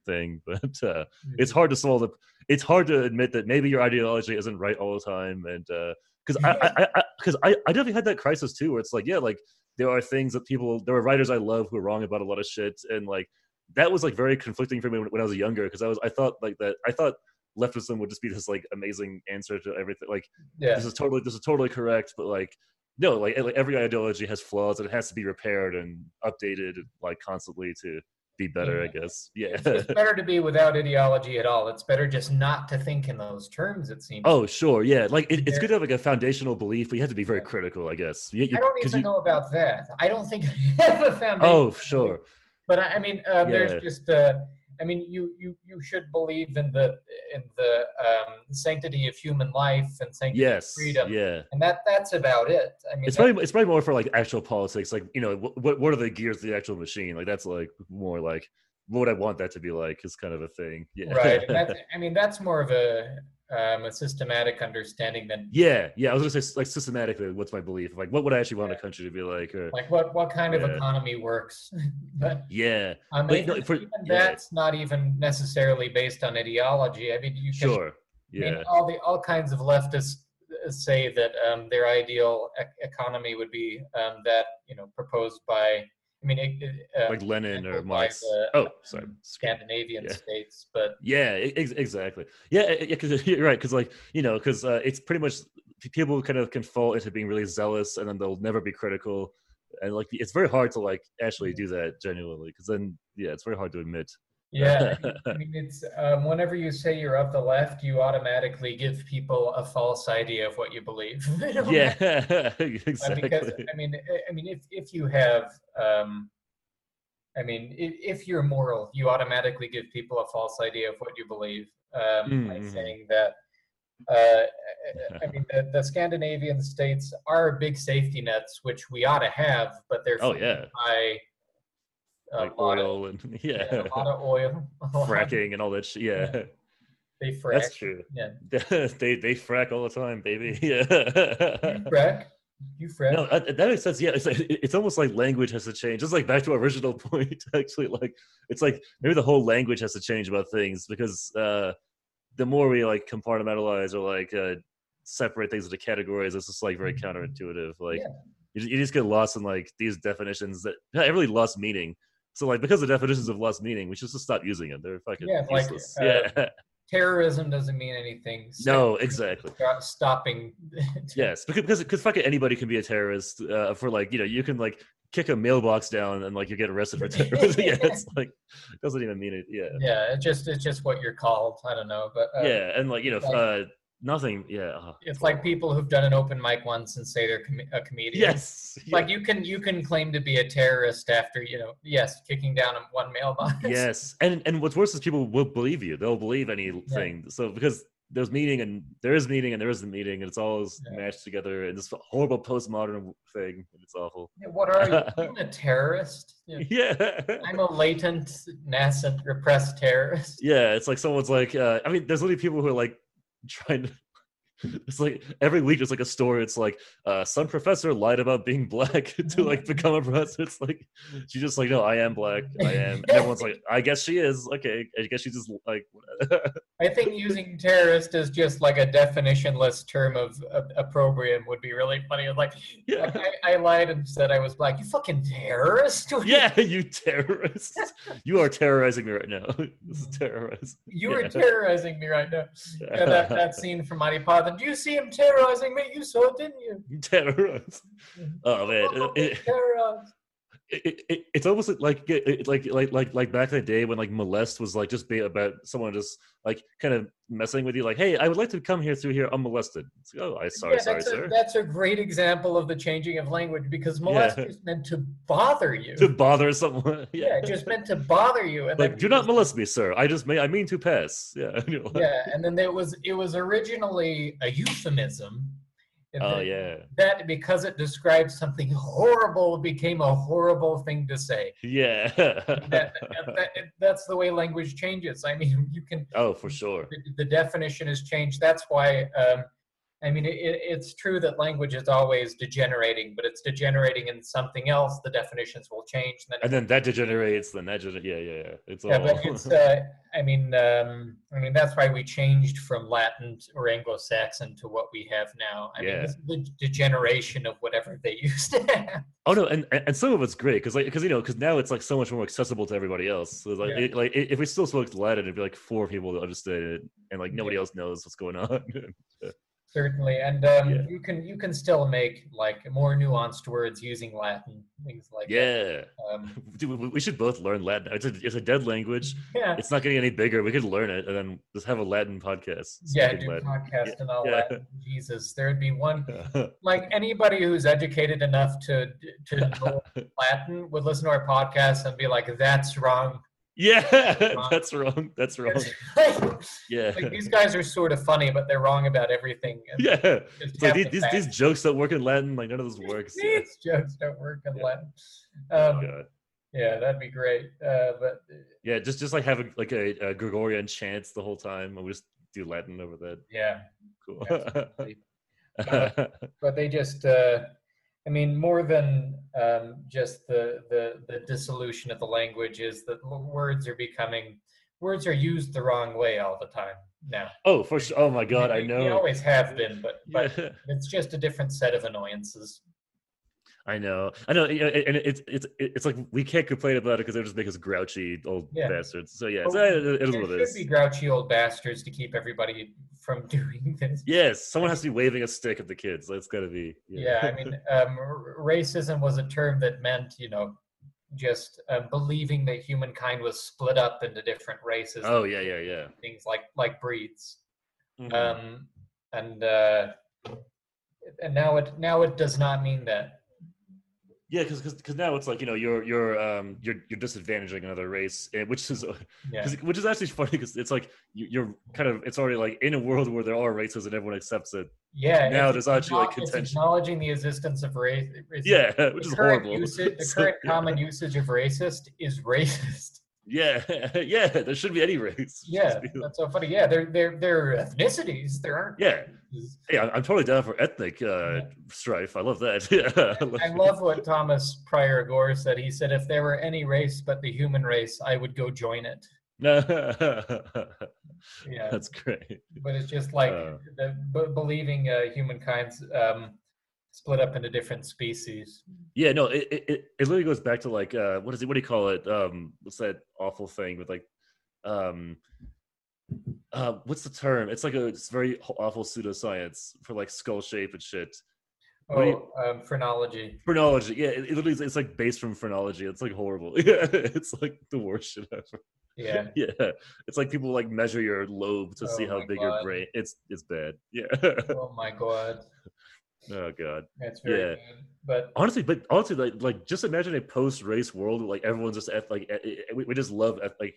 thing but uh Mm-hmm. it's hard to solve the it's hard to admit that maybe your ideology isn't right all the time and uh because i i i because I, I definitely had that crisis too where it's like yeah like there are things that people there are writers i love who are wrong about a lot of shit and like that was like very conflicting for me when, when I was younger because I was I thought like that I thought leftism would just be this like amazing answer to everything. Like Yeah. this is totally this is totally correct, but like no, like, like every ideology has flaws and it has to be repaired and updated like constantly to be better. I guess. Yeah. It's, it's better to be without ideology at all. It's better just not to think in those terms. It seems. Oh, sure, yeah. Like it, it's good to have like a foundational belief, but you have to be very critical, I guess. You, you, I don't even you- know about that. I don't think I have a foundation. Oh, sure. But I I mean, uh, Yeah. there's just. Uh, I mean, you you you should believe in the in the um, sanctity of human life and sanctity Yes. of freedom, Yeah. and that that's about it. I mean, It's probably it's probably more for like actual politics. Like you know, what what are the gears of the actual machine? Like that's like more like what would I want that to be like is kind of a thing. Yeah. right. I mean, that's more of a um, a systematic understanding then yeah. Yeah. I was gonna say like systematically, what's my belief? Like what would I actually want a country to be like? Or like what what kind of economy works. but yeah. um, But, even, no, for- even yeah. that's not even necessarily based on ideology. I mean, you can Sure. I mean, Yeah. all the all kinds of leftists uh, say that um, their ideal ec- economy would be um, that you know proposed by. I mean, it, it, uh, Like Lenin or Marx. the, Oh, sorry. um, Scandinavian Yeah. states, but Yeah, ex- exactly. Yeah, e- e- 'cause you're right. Because like you know, because uh, it's pretty much people kind of can fall into being really zealous, and then they'll never be critical, and like it's very hard to like actually do that genuinely. Because then, yeah, it's very hard to admit. Yeah, I mean, it's um, whenever you say you're of the left, you automatically give people a false idea of what you believe. Yeah, Uh, exactly. because I mean, I- I mean, if if you have, um, I mean, if, if you're moral, you automatically give people a false idea of what you believe um, by Mhm. saying that. Uh, I mean, the, the Scandinavian states are big safety nets, which we ought to have, but they're Oh, yeah. by like lot of, oil and yeah, yeah, a lot of oil, fracking and all that shit. Yeah, They frack. that's true. Yeah, they they frack all the time, baby. Yeah. you frack. You frack. No, that makes sense. Yeah, it's like, it's almost like language has to change. Just like back to our original point, actually, like it's like maybe the whole language has to change about things because uh, the more we like compartmentalize or like uh, separate things into categories, it's just like very counterintuitive. Like Yeah. you, you just get lost in like these definitions that have really lost meaning. So like because the definitions have lost meaning, we should just stop using them. They're fucking Yeah, like, useless. uh, yeah. Terrorism doesn't mean anything. no, exactly. Stopping. Yes, because because, fucking anybody can be a terrorist uh, for like you know you can like kick a mailbox down and like you get arrested for terrorism. yeah, it's like it doesn't even mean it. Yeah, Yeah, it's just it's just what you're called. I don't know, but uh, yeah, and like you know like- uh, nothing. Yeah, uh, it's like people who've done an open mic once and say they're com- a comedian. yes, Like you can you can claim to be a terrorist after you know yes kicking down one mailbox. yes, and and what's worse is people will believe you. They'll believe anything. So because there's meaning and there is meaning and there isn't meaning and it's all Yeah. mashed together in this horrible postmodern thing. and It's awful. What are you? A terrorist. Yeah. Yeah. I'm a latent, nascent, repressed terrorist. Yeah, it's like someone's like, uh, I mean, there's literally people who are like trying to. It's like every week there's like a story. It's like uh, some professor lied about being black to like become a professor. It's like she's just like, no, I am black. I am. And everyone's like, I guess she is. Okay, I guess she's just like. I think using terrorist as just like a definitionless term of, of opprobrium would be really funny. Like, yeah, I, I lied and said I was black. You fucking terrorist! yeah, you terrorist. You are terrorizing me right now. This is terrorizing. You were Yeah. terrorizing me right now. Yeah, that, that scene from Monty Python. Do you see him terrorizing me? You saw it, didn't you? terrorize. Mm-hmm. Oh man, Oh, uh, terrorized. It, it, it's almost like it, like like like like back in the day when like molest was like just be about someone just like kind of messing with you like hey i would like to come here through here unmolested it's like, oh i sorry yeah, sorry that's, sir a, that's a great example of the changing of language because molest Yeah. is meant to bother you. to bother someone yeah, yeah, just meant to bother you. And like do not molest me sir i just may i mean to pass yeah and Yeah, and then there was it was originally a euphemism. Oh then yeah That because it describes something horrible became a horrible thing to say. yeah That, that, that- that's the way language changes. I mean, you can oh for sure the, the definition has changed. That's why, um, I mean, it, it's true that language is always degenerating, but it's degenerating in something else. The definitions will change. And then, and then that degenerates. Then that, yeah, yeah, yeah. It's yeah, all. but it's. Uh, I mean, um, I mean that's why we changed from Latin or Anglo-Saxon to what we have now. I Yeah. mean, the degeneration of whatever they used to have. Oh no, and and some of it's great because like because you know because now it's like so much more accessible to everybody else. So like Yeah. it, like if we still spoke Latin, it'd be like four people that understand it, and like nobody Yeah. else knows what's going on. Certainly, and um, Yeah. you can you can still make like more nuanced words using Latin, things like that. yeah, Um, dude, we, we should both learn Latin. It's a it's a dead language. yeah, It's not getting any bigger. We could learn it and then just have a Latin podcast. yeah, do Latin. podcast and all Yeah. that. Jesus, there'd be one like anybody who's educated enough to to know Latin would listen to our podcast and be like, "That's wrong." Yeah, that's wrong. That's wrong. like, Yeah, these guys are sort of funny, but they're wrong about everything. yeah. Like these, the these, jokes don't work in Latin. Like none of this works. Yeah. These jokes don't work in Yeah. Latin. Oh, Um, God. yeah, that'd be great. Uh, but Yeah, just just like have a, like a, a Gregorian chants the whole time, and we just do Latin over that. yeah, Cool. Absolutely. but they just uh, i mean more than um, just the, the the dissolution of the language is that words are becoming words are used the wrong way all the time now oh, for sure. Oh my God, I know. they always have been but but Yeah, it's just a different set of annoyances I know. I know. you know, And it's it's it's like we can't complain about it because they just make us grouchy old Yeah. bastards. So yeah, so it, it is what it should be grouchy old bastards to keep everybody from doing this Yes, someone has to be waving a stick at the kids. That's got to be. yeah i mean um, racism was a term that meant you know just um, believing that humankind was split up into different races oh yeah, yeah, yeah. things like like breeds Mhm. um and uh and now it now it does not mean that yeah, because because now it's like you know you're you're um you're you're disadvantaging another race, eh, which is yeah 'Cause- which is actually funny because it's like you, you're kind of it's already like in a world where there are races and everyone accepts it. yeah Now there's actually, like, contention. acknowledging the existence of race. Yeah, which is horrible. usage, the So, current yeah. common usage of racist is racist Yeah, yeah, there shouldn't be any race. Yeah that's so funny yeah they're they're they're ethnicities there aren't yeah. races. Hey, I'm totally down for ethnic uh, strife. I love that. Yeah, I love what Thomas Pryor Gore said. He said, "If there were any race but the human race, I would go join it." No. Yeah, That's great. but it's just like Uh. the, b- believing uh, humankind's um, split up into different species. Yeah, no, it, it it it literally goes back to like uh what is it? What do you call it? Um, what's that awful thing with like, um, uh, what's the term? It's like a it's very awful pseudoscience for like skull shape and shit. Do you- Oh, um, phrenology. Phrenology, yeah, it, it literally it's like based from phrenology. It's like horrible. Yeah, it's like the worst shit ever. Yeah, Yeah, it's like people like measure your lobe to see Oh how my big your brain. It's it's bad. Yeah. oh my god, oh god. that's very Yeah. mean. But honestly but honestly like like just imagine a post-race world where, like everyone's just at, like we, we just love eth- like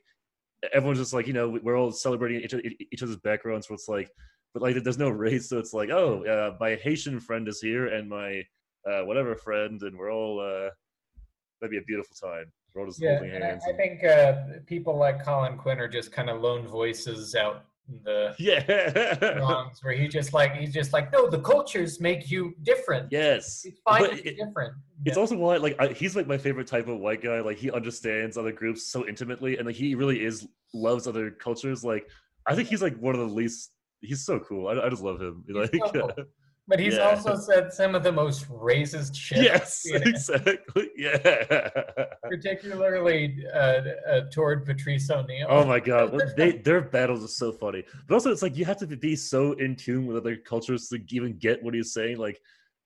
everyone's just like you know we're all celebrating each, each other's backgrounds so it's like but like there's no race so it's like oh uh, my haitian friend is here and my uh whatever friend and we're all uh that'd be a beautiful time we're all just yeah, holding I, I think uh, people like Colin Quinn are just kind of lone voices out the yeah songs where he just like he's just like no, the cultures make you different. yes It's fine But it- different. It's Yeah. also why, like, I, he's like my favorite type of white guy. Like, he understands other groups so intimately, and like, he really is loves other cultures. Like, I think he's like one of the least. He's so cool. I, I just love him. Like, so cool. But he's Yeah. also said some of the most racist shit. yes, exactly. Yeah. particularly uh, uh, toward Patrice O'Neal. Oh my god, they their battles are so funny. But also, it's like you have to be so in tune with other cultures to even get what he's saying. Like,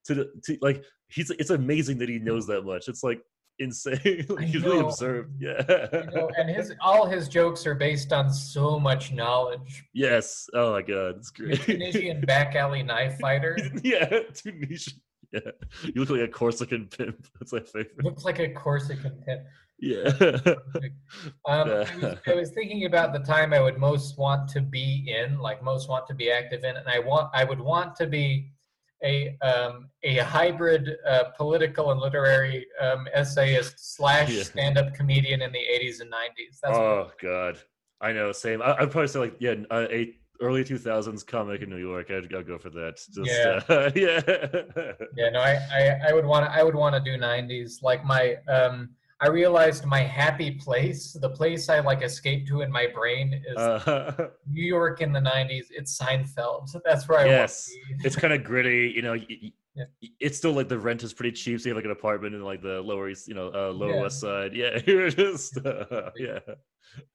to the to like he's. It's amazing that he knows that much. It's like insane. like, he's really observed. Yeah. You know, and his all his jokes are based on so much knowledge. Yes. Oh my god, it's great. Tunisian back alley knife fighter yeah, Tunisian. Yeah, you look like a Corsican pimp. That's my favorite. looks like a Corsican pimp. Yeah. Um, Yeah. I, was, I was thinking about the time I would most want to be in, like most want to be active in, and I want I would want to be a um, a hybrid uh, political and literary um, essayist slash Yeah. stand up comedian in the 80s and 90s. That's what- oh god, I know. Same. I, I'd probably say like yeah, uh, a early 2000s comic in New York, I'd, I'd go for that. Just, Yeah. uh, yeah. Yeah, no, I, I, I would want to I would want to do '90s. Like my um, I realized my happy place, the place I like escape to in my brain is Uh, New York in the '90s. It's Seinfeld. That's where I Yes. want to be. it's kind of gritty, you know. y- Yeah. It's still like the rent is pretty cheap, so you have like an apartment in like the lower east, you know, uh, lower Yeah. west side. Yeah, you're just, uh, yeah.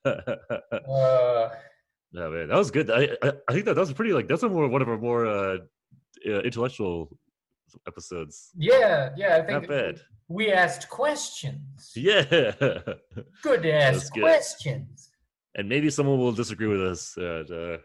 Uh, No man, that was good. I I, I think that that was pretty like that's a more one of our more uh intellectual episodes. yeah, yeah. I think Not bad. we asked questions. Yeah, Good to ask good. questions. and maybe someone will disagree with us and uh,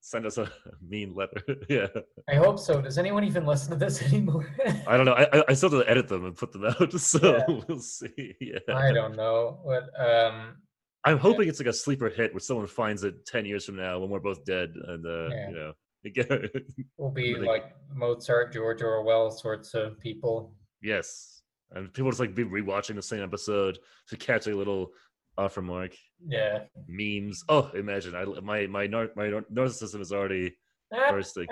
send us a mean letter. yeah, I hope so. Does anyone even listen to this anymore? I don't know. I I- still have to edit them and put them out, so Yeah. we'll see. Yeah, I don't know. But um, I'm hoping it's like a sleeper hit where someone finds it ten years from now when we're both dead, and uh, Yeah. you know, again, we'll be Really- like Mozart, George Orwell sorts of people. yes, and people just like be rewatching the same episode to catch a little off remark. Yeah. memes. Oh, imagine I my my nar- my nar- narcissism is already bursting.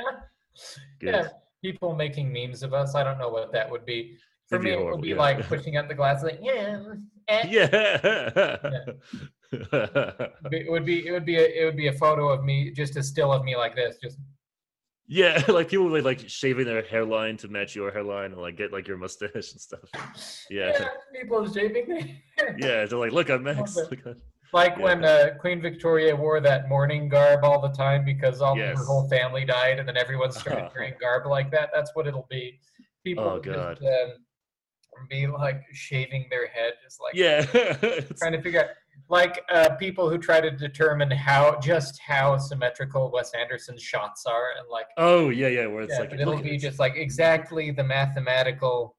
Yeah. People making memes of us. I don't know what that would be. For be me, it would be yeah. like pushing out the glass, like yeah, eh. Yeah. It would be it would be a, it would be a photo of me, just a still of me like this, just yeah, like people with like shaving their hairline to match your hairline and like get like your mustache and stuff. Yeah. people shaving their hair. Yeah, they're like, look, I'm Max. Love Look, I'm-" Like Yeah. when uh, Queen Victoria wore that mourning garb all the time because all Yes. her whole family died, and then everyone started wearing garb like that. That's what it'll be. People Oh, God. just um, be like shaving their head, just like Yeah. Trying to figure out, like uh, people who try to determine how just how symmetrical Wes Anderson's shots are, and like oh yeah, yeah. Where it's yeah, like it'll be just like exactly the mathematical,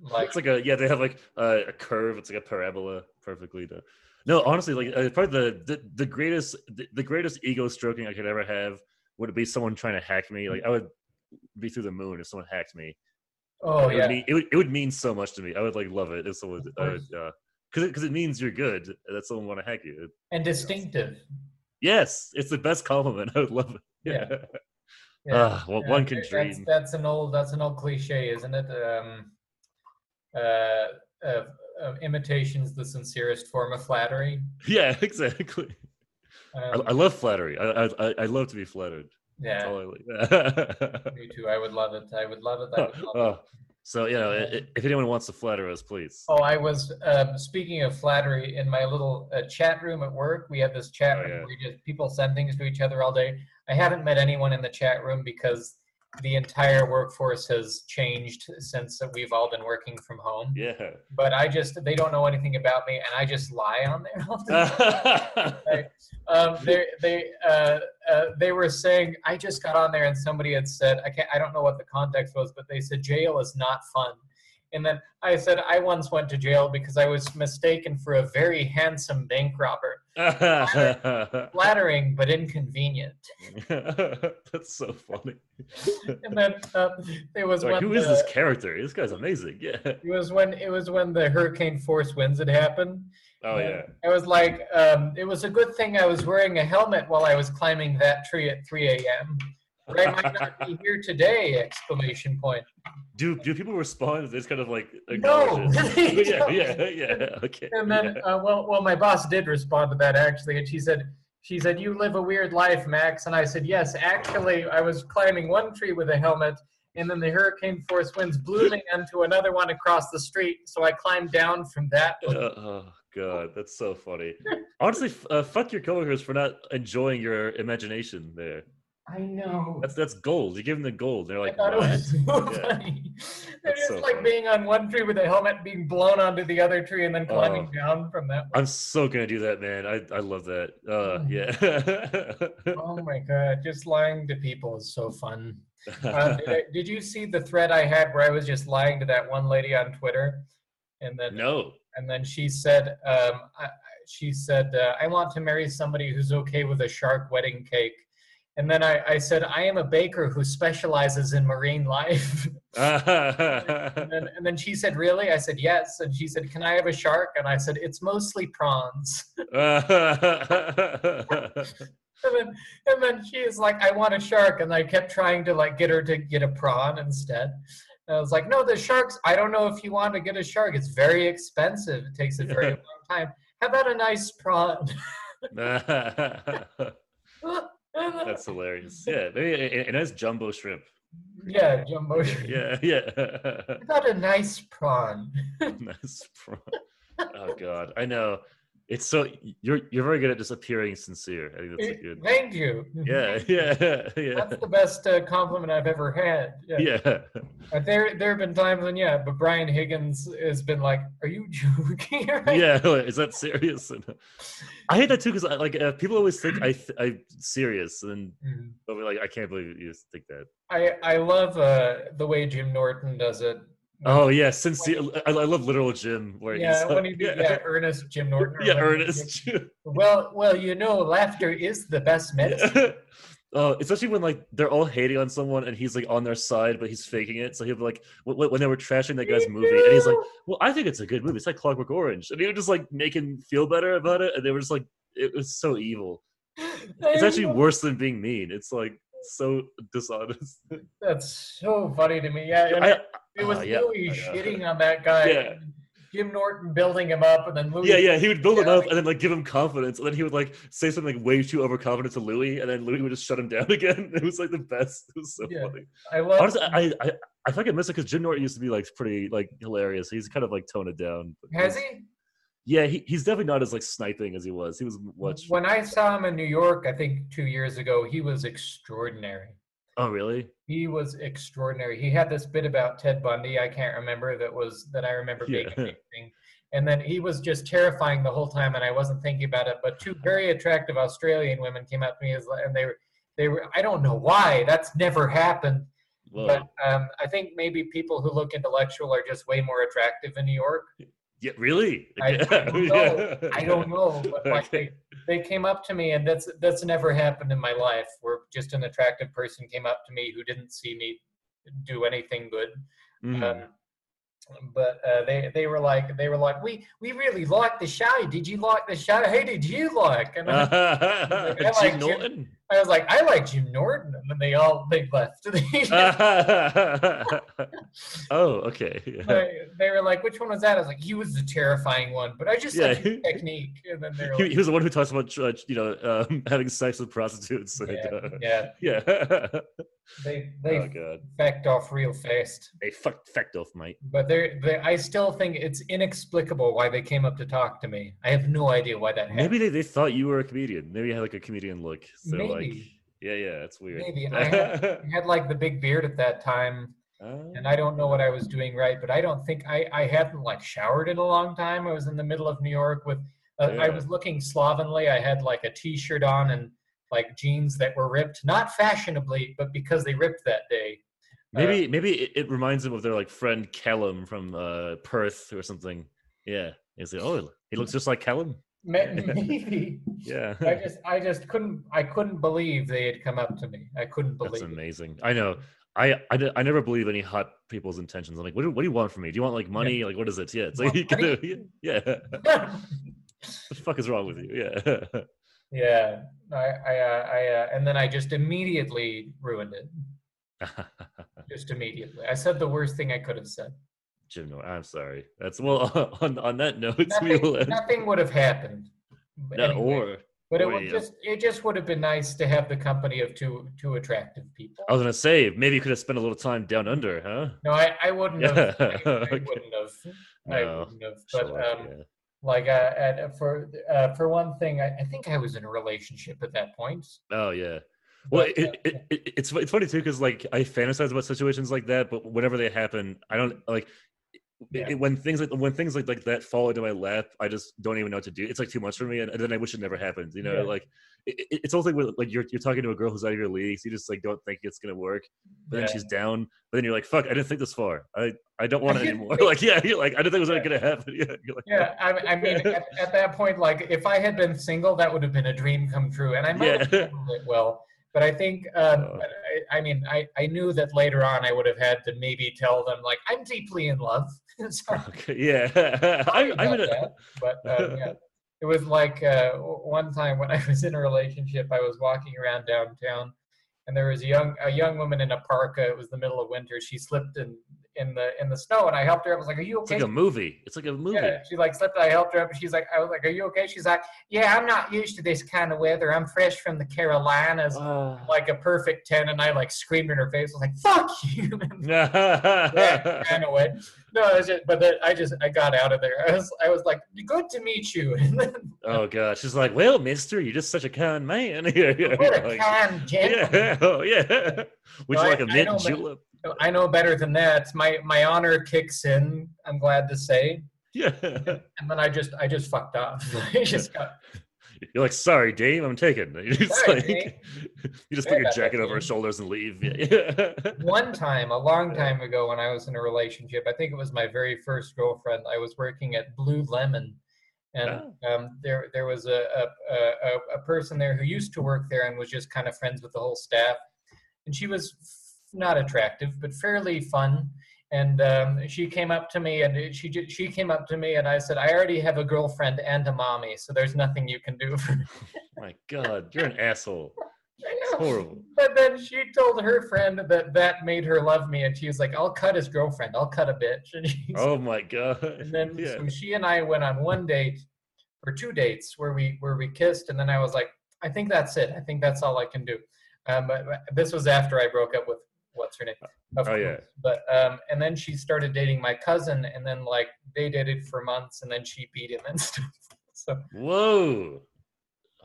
like it's like a yeah. They have like a, a curve. It's like a parabola, perfectly done. No, honestly, like uh, probably the, the the greatest the, the greatest ego stroking I could ever have would be someone trying to hack me. Like I would be through the moon if someone hacked me. oh it yeah, would mean, it would it would mean so much to me. I would like love it if someone Of I would, uh, because because it, means you're good that someone want to hack you. and distinctive. Yes, it's the best compliment. I would love it. Yeah. Yeah. Yeah. Ah, well, Yeah, one can that's, dream. That's an old that's an old cliche, isn't it? Um, uh, uh, uh, imitation's the sincerest form of flattery. Yeah, exactly. I, Um, I love flattery. I, I I- I love to be flattered. Yeah, I like. me too. I would love it. I would love it. I would love it. So you know, if anyone wants to flatter us, please. Oh, I was um, speaking of flattery in my little uh, chat room at work. We have this chat Oh, room yeah. where just people send things to each other all day. I haven't met anyone in the chat room because the entire workforce has changed since we've all been working from home. Yeah. But I just they don't know anything about me, and I just lie on there. all the time. um, they they uh, uh, they were saying I just got on there and somebody had said I can't I don't know what the context was, but they said jail is not fun. And then I said I once went to jail because I was mistaken for a very handsome bank robber. Flattering but inconvenient. That's so funny. And then uh, it was Like, when who is the- this character? This guy's amazing. Yeah. It was when it was when the hurricane force winds had happened. Oh yeah. I was like, um, it was a good thing I was wearing a helmet while I was climbing that tree at 3 a.m. I might not be here today! Exclamation point. Do do people respond? Just kind of like No, acknowledge they it? yeah, yeah, yeah. Okay. And then, yeah. uh, well, well, my boss did respond to that actually, and she said, she said, "You live a weird life, Max." And I said, "Yes, actually, I was climbing one tree with a helmet, and then the hurricane force winds blew me onto another one across the street, so I climbed down from that." Uh, oh god, that's so funny. Honestly, uh, fuck your coworkers for not enjoying your imagination. There, I know. that's that's gold. You give them the gold. They're I like, thought it "What?" was so Yeah. funny. They're That's just so like funny. being on one tree with a helmet, being blown onto the other tree, and then climbing Oh. down from that. One. I'm so gonna do that, man. I I love that. Uh, yeah. Oh my god, just lying to people is so fun. Uh, did, I, did you see the thread I had where I was just lying to that one lady on Twitter, and then no. and then she said, um, I, I- she said, uh, I want to marry somebody who's okay with a shark wedding cake. And then I, I said, I am a baker who specializes in marine life. and, then, and then she said, Really? I said, Yes. And she said, Can I have a shark? And I said, It's mostly prawns. and then and then she is like, I want a shark, and I kept trying to like get her to get a prawn instead. And I was like, no, the sharks. I don't know if you want to get a shark. It's very expensive. It takes a very long time. How about a nice prawn? That's hilarious. Yeah, maybe a, a nice jumbo shrimp. yeah, jumbo. shrimp. Yeah, yeah. About a nice prawn? nice prawn. Oh God, I know. It's so you're you're very good at just appearing sincere. I think that's a good. Thank you. Yeah, yeah, yeah. That's the best uh, compliment I've ever had. Yeah. Yeah. Uh, there, there have been times when, yeah, but Brian Higgins has been like, "Are you joking?" right? Yeah, like, is that serious? I hate that too because like uh, people always think I th- I'm serious, and Mhm. but we're like I can't believe you think that. I, I love uh, the way Jim Norton does it. Oh yeah, sincere. I, I love literal Jim where yeah, when he be, yeah, Earnest Jim Norton. yeah, Earnest. Well, well, you know, laughter is the best medicine. Oh, especially when like they're all hating on someone and he's like on their side, but he's faking it. So he'll be like, wh- wh- when they were trashing that guy's movie, and he's like, "Well, I think it's a good movie. It's like Clockwork Orange," and he would just like make him feel better about it. And they were just like, it was so evil. It's actually worse than being mean. It's like so dishonest. That's so funny to me. Yeah, I, it was uh, oh, yeah, Louis shitting on that guy. Yeah. Jim Norton building him up, and then Louis. yeah, yeah, he would build him up and then like give him confidence, and then he would like say something like way too overconfident to Louis, and then Louis would just shut him down again. It was like the best. It was so Yeah. funny. I love. Honestly, I I I fucking miss it because Jim Norton used to be like pretty like hilarious. He's kind of like toned it down. has he? Yeah, he, he's definitely not as like sniping as he was. He was much. When I saw him in New York, I think two years ago, he was extraordinary. Oh really? He was extraordinary. He had this bit about Ted Bundy. I can't remember that was that I remember being Yeah. amazing. And then he was just terrifying the whole time, and I wasn't thinking about it. But two very attractive Australian women came up to me, as, and they were they were. I don't know why that's never happened, Whoa. but um, I think maybe people who look intellectual are just way more attractive in New York. Yeah, really? I- I don't know. I don't know, but like Okay. they, they came up to me, and that's that's never happened in my life. Where just an attractive person came up to me who didn't see me do anything good. Mhm. Um, but uh, they they were like they were like we we really liked the show. Did you like the show? Who did you like? And I, Jim like Jim- Norton. I was like I like Jim Norton, and then they all they left. oh, okay. Yeah. they, they were like, which one was that? I was like, he was the terrifying one, but I just like his technique. And then they were He, like, he was the one who talks about uh, you know um, having sex with prostitutes. and, yeah, uh, yeah, yeah. they they oh god. backed off real fast. They fucked fecked off, mate. But they're, they I still think it's inexplicable why they came up to talk to me. I have no idea why that happened. Maybe they, they thought you were a comedian. Maybe you had like a comedian look. So like, Maybe. yeah, yeah, that's weird. Maybe. I had, I had like the big beard at that time, and I don't know what I was doing right, but I don't think I, I hadn't like showered in a long time. I was in the middle of New York with, uh, I was looking slovenly. I had like a t-shirt on and like jeans that were ripped, not fashionably, but because they ripped that day. Uh, maybe maybe it, it reminds them of their like friend Callum from uh, Perth or something. Yeah, he's like, oh, he looks just like Callum. Ma- maybe. Yeah, I just, I just couldn't, I couldn't believe they had come up to me. I couldn't that's believe. it. amazing. I know. I never believe any hot people's intentions. I'm like, what do, what do you want from me? Do you want like money? Like, what is it? Yeah, it's like, Want you can money? do, yeah. what the fuck is wrong with you? Yeah. yeah, I, I, uh, I, uh, and then I just immediately ruined it. Just immediately. I said the worst thing I could have said. Jim I'm sorry. That's well. On on that note, we Nothing, end. nothing would have happened. But, No, anyway, or but it would yeah. just it just would have been nice to have the company of two two attractive people. I was gonna say maybe you could have spent a little time down under, huh? No, I, I wouldn't have. Yeah, I, I okay. wouldn't have. I wouldn't have. But Sure, um, yeah. like uh, at, for uh, for one thing, I, I think I was in a relationship at that point. Oh yeah. Well, But, it, uh, it, it, it's it's funny too because like I fantasize about situations like that, but whenever they happen, I don't like Yeah. it, when things like when things like like that fall into my lap. I just don't even know what to do. It's like too much for me, and, and then I wish it never happened. You know, Yeah. like it, it- it's also with, like you're you're talking to a girl who's out of your league, so you just like don't think it's gonna work. But then she's down. But then you're like, fuck, I didn't think this far. I I don't want it anymore. like yeah, you're like I didn't think it was Yeah. gonna happen. Yeah, you're like, Yeah, I, I mean, at, at that point, like if I had been single, that would have been a dream come true, and I might have Yeah. handled it well. But I think, um, Oh. but I, I mean, I, I knew that later on I would have had to maybe tell them like I'm deeply in love. so, okay, yeah. I, I'm about in a, that, but um, yeah, it was like uh, one time when I was in a relationship, I was walking around downtown, and there was a young a young woman in a parka. It was the middle of winter. She slipped in in the in the snow, and I helped her. up. I was like, "Are you It's okay?" like a movie. It's like a movie. Yeah, she like slipped. I helped her up, and she's like, "I was like, are you okay?" She's like, "Yeah, I'm not used to this kind of weather. I'm fresh from the Carolinas." Ah. Like a perfect ten, and I like screamed in her face. I was like, "Fuck you!" yeah, ran away. No, it was just, but then I just I got out of there. I was I was like, "Good to meet you." And then, oh gosh, she's like, well, Mister, you're just such a kind man. yeah, yeah, what a like, kind gentleman. yeah, oh, yeah. Would No, you I- like a mint julep? I know better than that. My my honor kicks in. I'm glad to say, Yeah. and then I just I just fucked off. I just got You're like, sorry, Dave, I'm taken. You just Sorry, like, Dave. you just put your jacket over her shoulders and leave. Yeah. one time, a long time ago, when I was in a relationship, I think it was my very first girlfriend. I was working at Blue Lemon, and um, there there was a, a a a person there who used to work there and was just kind of friends with the whole staff. And she was not attractive, but fairly fun. And um, she came up to me, and she she came up to me, and I said, "I already have a girlfriend and a mommy, so there's nothing you can do for me." My God, you're an asshole. It's horrible. But then she told her friend that that made her love me, and she was like, "I'll cut his girlfriend. I'll cut a bitch." And, she's, Oh my God. and then yeah. so she and I went on one date or two dates where we where we kissed, and then I was like, "I think that's it. I think that's all I can do." Um, this was after I broke up with what's her name? Of Oh, yeah. But um, and then she started dating my cousin, and then like they dated for months, and then she beat him and stuff. So Whoa.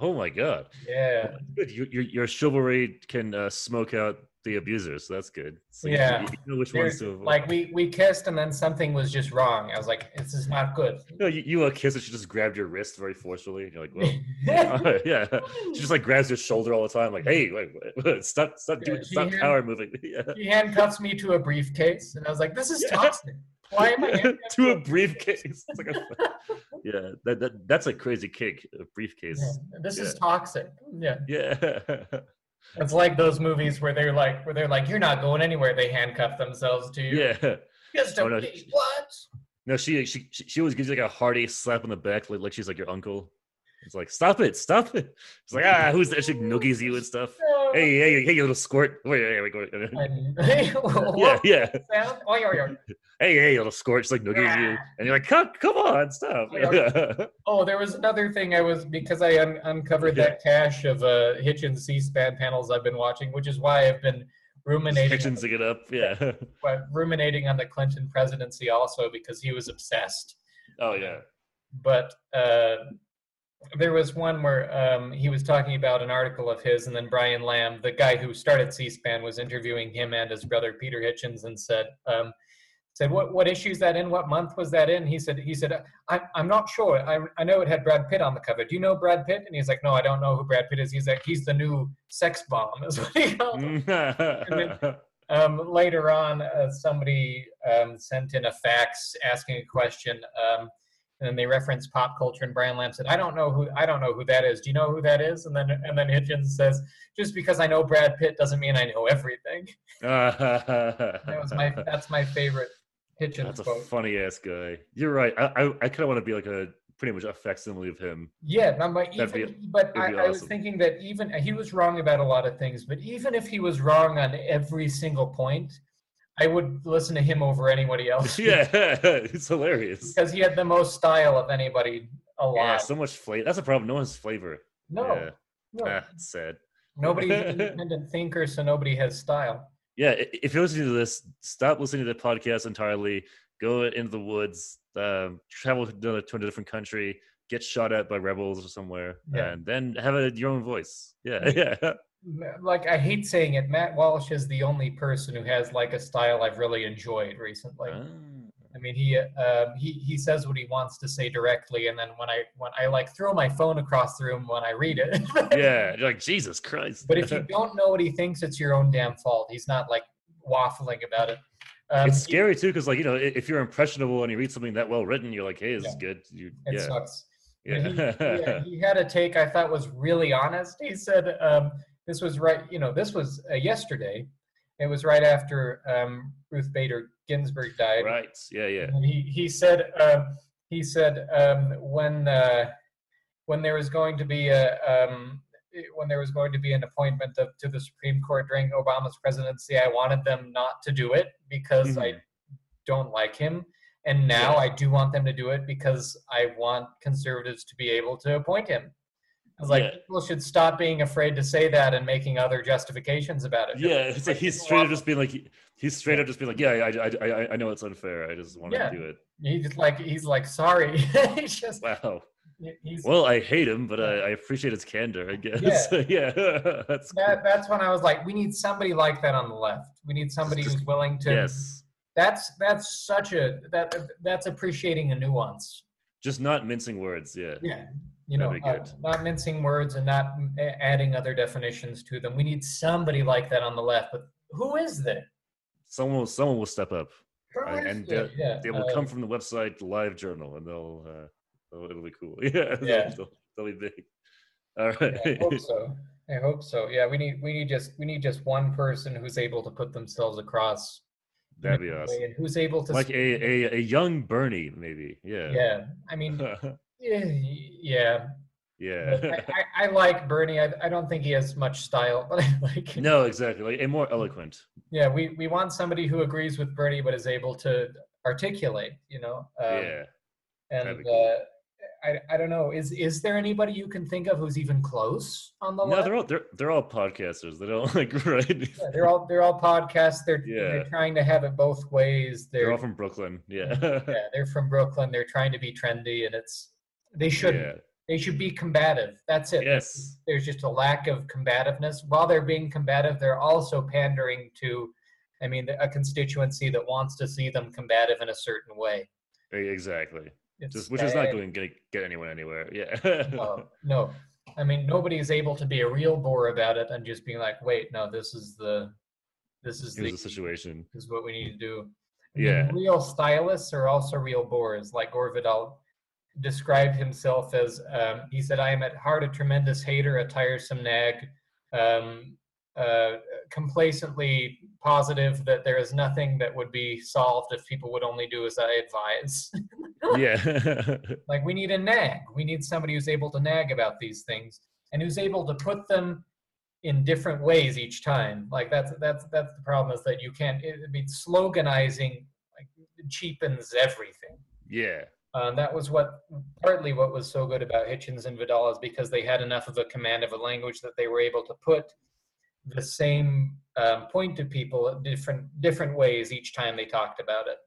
Oh my God. yeah. Good. Your, your, your chivalry can uh, smoke out the abusers. So that's good. So Yeah. You, know which ones There's- to avoid. like we we kissed and then something was just wrong. I was like, this is not good. No, you, you uh, kiss and she just grabbed your wrist very forcefully. And you're like, well, yeah. She just like grabs your shoulder all the time, like, hey, wait, wait, stop, stop, doing, Yeah, she stop hand- power moving. Yeah. he handcuffs me to a briefcase, and I was like, this is Yeah. toxic. Why am I to a briefcase? It's like a, yeah, that, that that's a crazy kick. A briefcase. Yeah, this is toxic. Yeah, Yeah. It's like those movies where they're like, where they're like, you're not going anywhere. They handcuff themselves to you. Yeah. Just Oh, a no, what? No, she she she she always gives you like a hearty slap on the back, like, like she's like your uncle. It's like, stop it, stop it. It's like, ah, who's that? She noogies you and stuff. Hey, hey, hey, you little squirt. Wait, wait, wait, wait. Yeah, yeah. sound? Oy, oy, oy. Hey, hey, little squirt. She's like noogies you, and you're like, come, come on, stop. Yeah. Oh, there was another thing I was because I un- uncovered Yeah. that cache of uh, Hitchens C-SPAN panels I've been watching, which is why I've been ruminating Hitchensing it up. Yeah. but ruminating on the Clinton presidency also because he was obsessed. Oh yeah. But uh, there was one where um, he was talking about an article of his, and then Brian Lamb, the guy who started C-SPAN, was interviewing him and his brother Peter Hitchens, and said. Um, Said what? What issue is that in? What month was that in? He said. He said. I, I'm not sure. I, I know it had Brad Pitt on the cover. Do you know Brad Pitt? And he's like, No, I don't know who Brad Pitt is. He's like, He's the new sex bomb. Is what he called him um, later on, uh, somebody um, sent in a fax asking a question, um, and then they reference pop culture. And Brian Lamb said, "I don't know who I don't know who that is. Do you know who that is?" And then and then Hitchens says, "Just because I know Brad Pitt doesn't mean I know everything." That was my that's my favorite Hitchens That's a funny ass guy. You're right. I I, I kind of want to be like a pretty much a facsimile of him. Yeah, no, but That'd be- even but I, that'd I was thinking that even he was wrong about a lot of things, but even if he was wrong on every single point, I would listen to him over anybody else. yeah, it's hilarious. because he had the most style of anybody alive. Yeah, so much flavor. That's a problem. No one's flavor. no, Yeah. no, Ah, it's sad. nobody's an independent thinker, so nobody has style. Yeah, if you're listening to this, stop listening to the podcast entirely. Go into the woods, um, travel to another, to a different country, get shot at by rebels or somewhere, Yeah. and then have a, your own voice. Yeah, yeah. Like I hate saying it, Matt Walsh is the only person who has like a style I've really enjoyed recently. Ah. I mean, he um, he he says what he wants to say directly, and then when I when I like throw my phone across the room when I read it. yeah, you're like Jesus Christ. But if you don't know what he thinks, it's your own damn fault. He's not like waffling about it. Um, it's scary too, because like you know, if you're impressionable and you read something that well written, you're like, hey, this is good. You, It yeah, sucks. Yeah. He, yeah, he had a take I thought was really honest. He said, um, "This was right. You know, this was uh, yesterday. It was right after um, Ruth Bader Ginsburg died. right. Yeah, yeah. And he he said um, he said um, when uh, when there was going to be a um, when there was going to be an appointment of, to the Supreme Court during Obama's presidency, I wanted them not to do it because I Mhm. don't like him. And now Yeah. I do want them to do it because I want conservatives to be able to appoint him. I was like, Yeah. people should stop being afraid to say that and making other justifications about it. Yeah, it's like he's straight up just being like he's straight up just being like, yeah, I, I, I, I know it's unfair. I just want Yeah. to do it. He's just like he's like sorry. he's just Wow. he's Well, I hate him, but I, I appreciate his candor. I guess. Yeah, that's cool. that, that's when I was like, we need somebody like that on the left. We need somebody Just- who's willing to. yes. That's that's such a that that's appreciating a nuance. Just not mincing words. Yeah. Yeah, you know, uh, not mincing words and not adding other definitions to them. We need somebody like that on the left. But who is that? Someone, will, someone will step up. Uh, and that? yeah, They will uh, come from the website Live Journal, and they'll. Uh, oh, it'll be cool. Yeah. they'll- Yeah. They'll, they'll be big. All right. yeah. I hope so. I hope so. Yeah, we need we need just we need just one person who's able to put themselves across. That'd be awesome. And who's able to Like a, a, a young Bernie, maybe. Yeah. yeah. I mean, yeah, yeah. yeah. I, I, I like Bernie. I, I don't think he has much style, but I like. no, exactly. Like a more eloquent. Yeah, we, we want somebody who agrees with Bernie but is able to articulate. You know. Um, yeah. And uh, I I don't know. Is is there anybody you can think of who's even close on the line? No, left? they're all they're they're all podcasters. They don't like right. Yeah, they're all they're all podcasts. They're Yeah. they're trying to have it both ways. They're They're, all from Brooklyn. Yeah. yeah, they're from Brooklyn. They're trying to be trendy, and it's they should Yeah. they should be combative. That's it. Yes. there's just a lack of combativeness. While they're being combative, they're also pandering to, I mean, a constituency that wants to see them combative in a certain way. Exactly. Just which is not going to get anyone anywhere. Yeah. No, no. I mean, nobody is able to be a real bore about it and just being like, wait, no, this is the, this is the, the situation. this is what we need to do. I mean, Yeah. real stylists are also real bores. Like Gore Vidal described himself as, um, he said, I am at heart a tremendous hater, a tiresome nag, um, uh, complacently positive that there is nothing that would be solved if people would only do as I advise. Yeah. like we need a nag. We need somebody who's able to nag about these things and who's able to put them in different ways each time. Like that's that's that's the problem is that you can't. It, I mean, sloganizing like cheapens everything. yeah. Um, that was what partly what was so good about Hitchens and Vidal is because they had enough of a command of a language that they were able to put the same um, point to people different different ways each time they talked about it.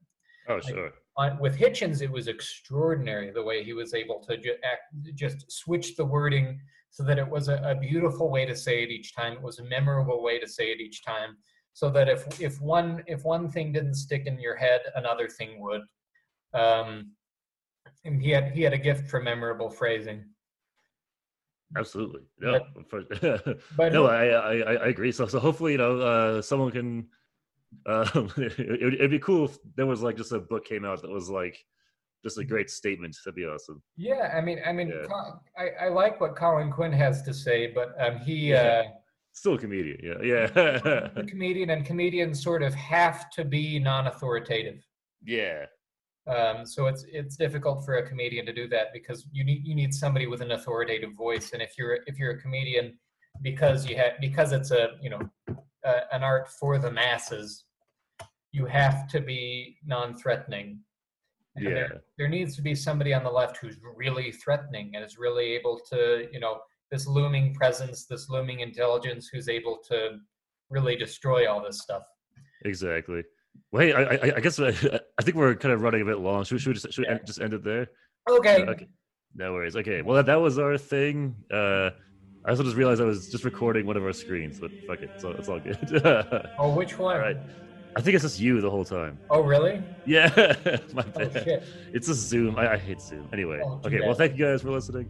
Oh sure. On, with Hitchens, it was extraordinary the way he was able to ju- act, just switch the wording so that it was a, a beautiful way to say it each time. It was a memorable way to say it each time, so that if if one if one thing didn't stick in your head, another thing would. Um, and he had he had a gift for memorable phrasing. Absolutely. No. for- But no, I, I I agree. So so hopefully you know uh, someone can. Um, it, would it'd be cool if there was like just a book came out that was like just a great statement. That'd be awesome. yeah, I mean, I mean, Yeah. Col- I, I like what Colin Quinn has to say, but um, he. Yeah. Uh, Still a comedian. Yeah. Yeah. a comedian and comedians sort of have to be non-authoritative yeah. Um, so it's it's difficult for a comedian to do that because you need you need somebody with an authoritative voice and if you're if you're a comedian because you have because it's a you know uh, an art for the masses you have to be non-threatening And Yeah. there, there needs to be somebody on the left who's really threatening and is really able to you know this looming presence this looming intelligence who's able to really destroy all this stuff Exactly. Well, hey, I, I, I guess I, I think we're kind of running a bit long. Should, we- should we just, should we Yeah. end, just end it there? okay, Uh, okay. No worries. Okay. Well, that, that was our thing. Uh, I also just realized I was just recording one of our screens, but fuck it. So it's all good. oh which one? right. I think it's just you the whole time. Oh really Yeah. My oh bad. shit It's a Zoom. I, I hate Zoom. Anyway. Oh, okay. Well, thank you guys for listening.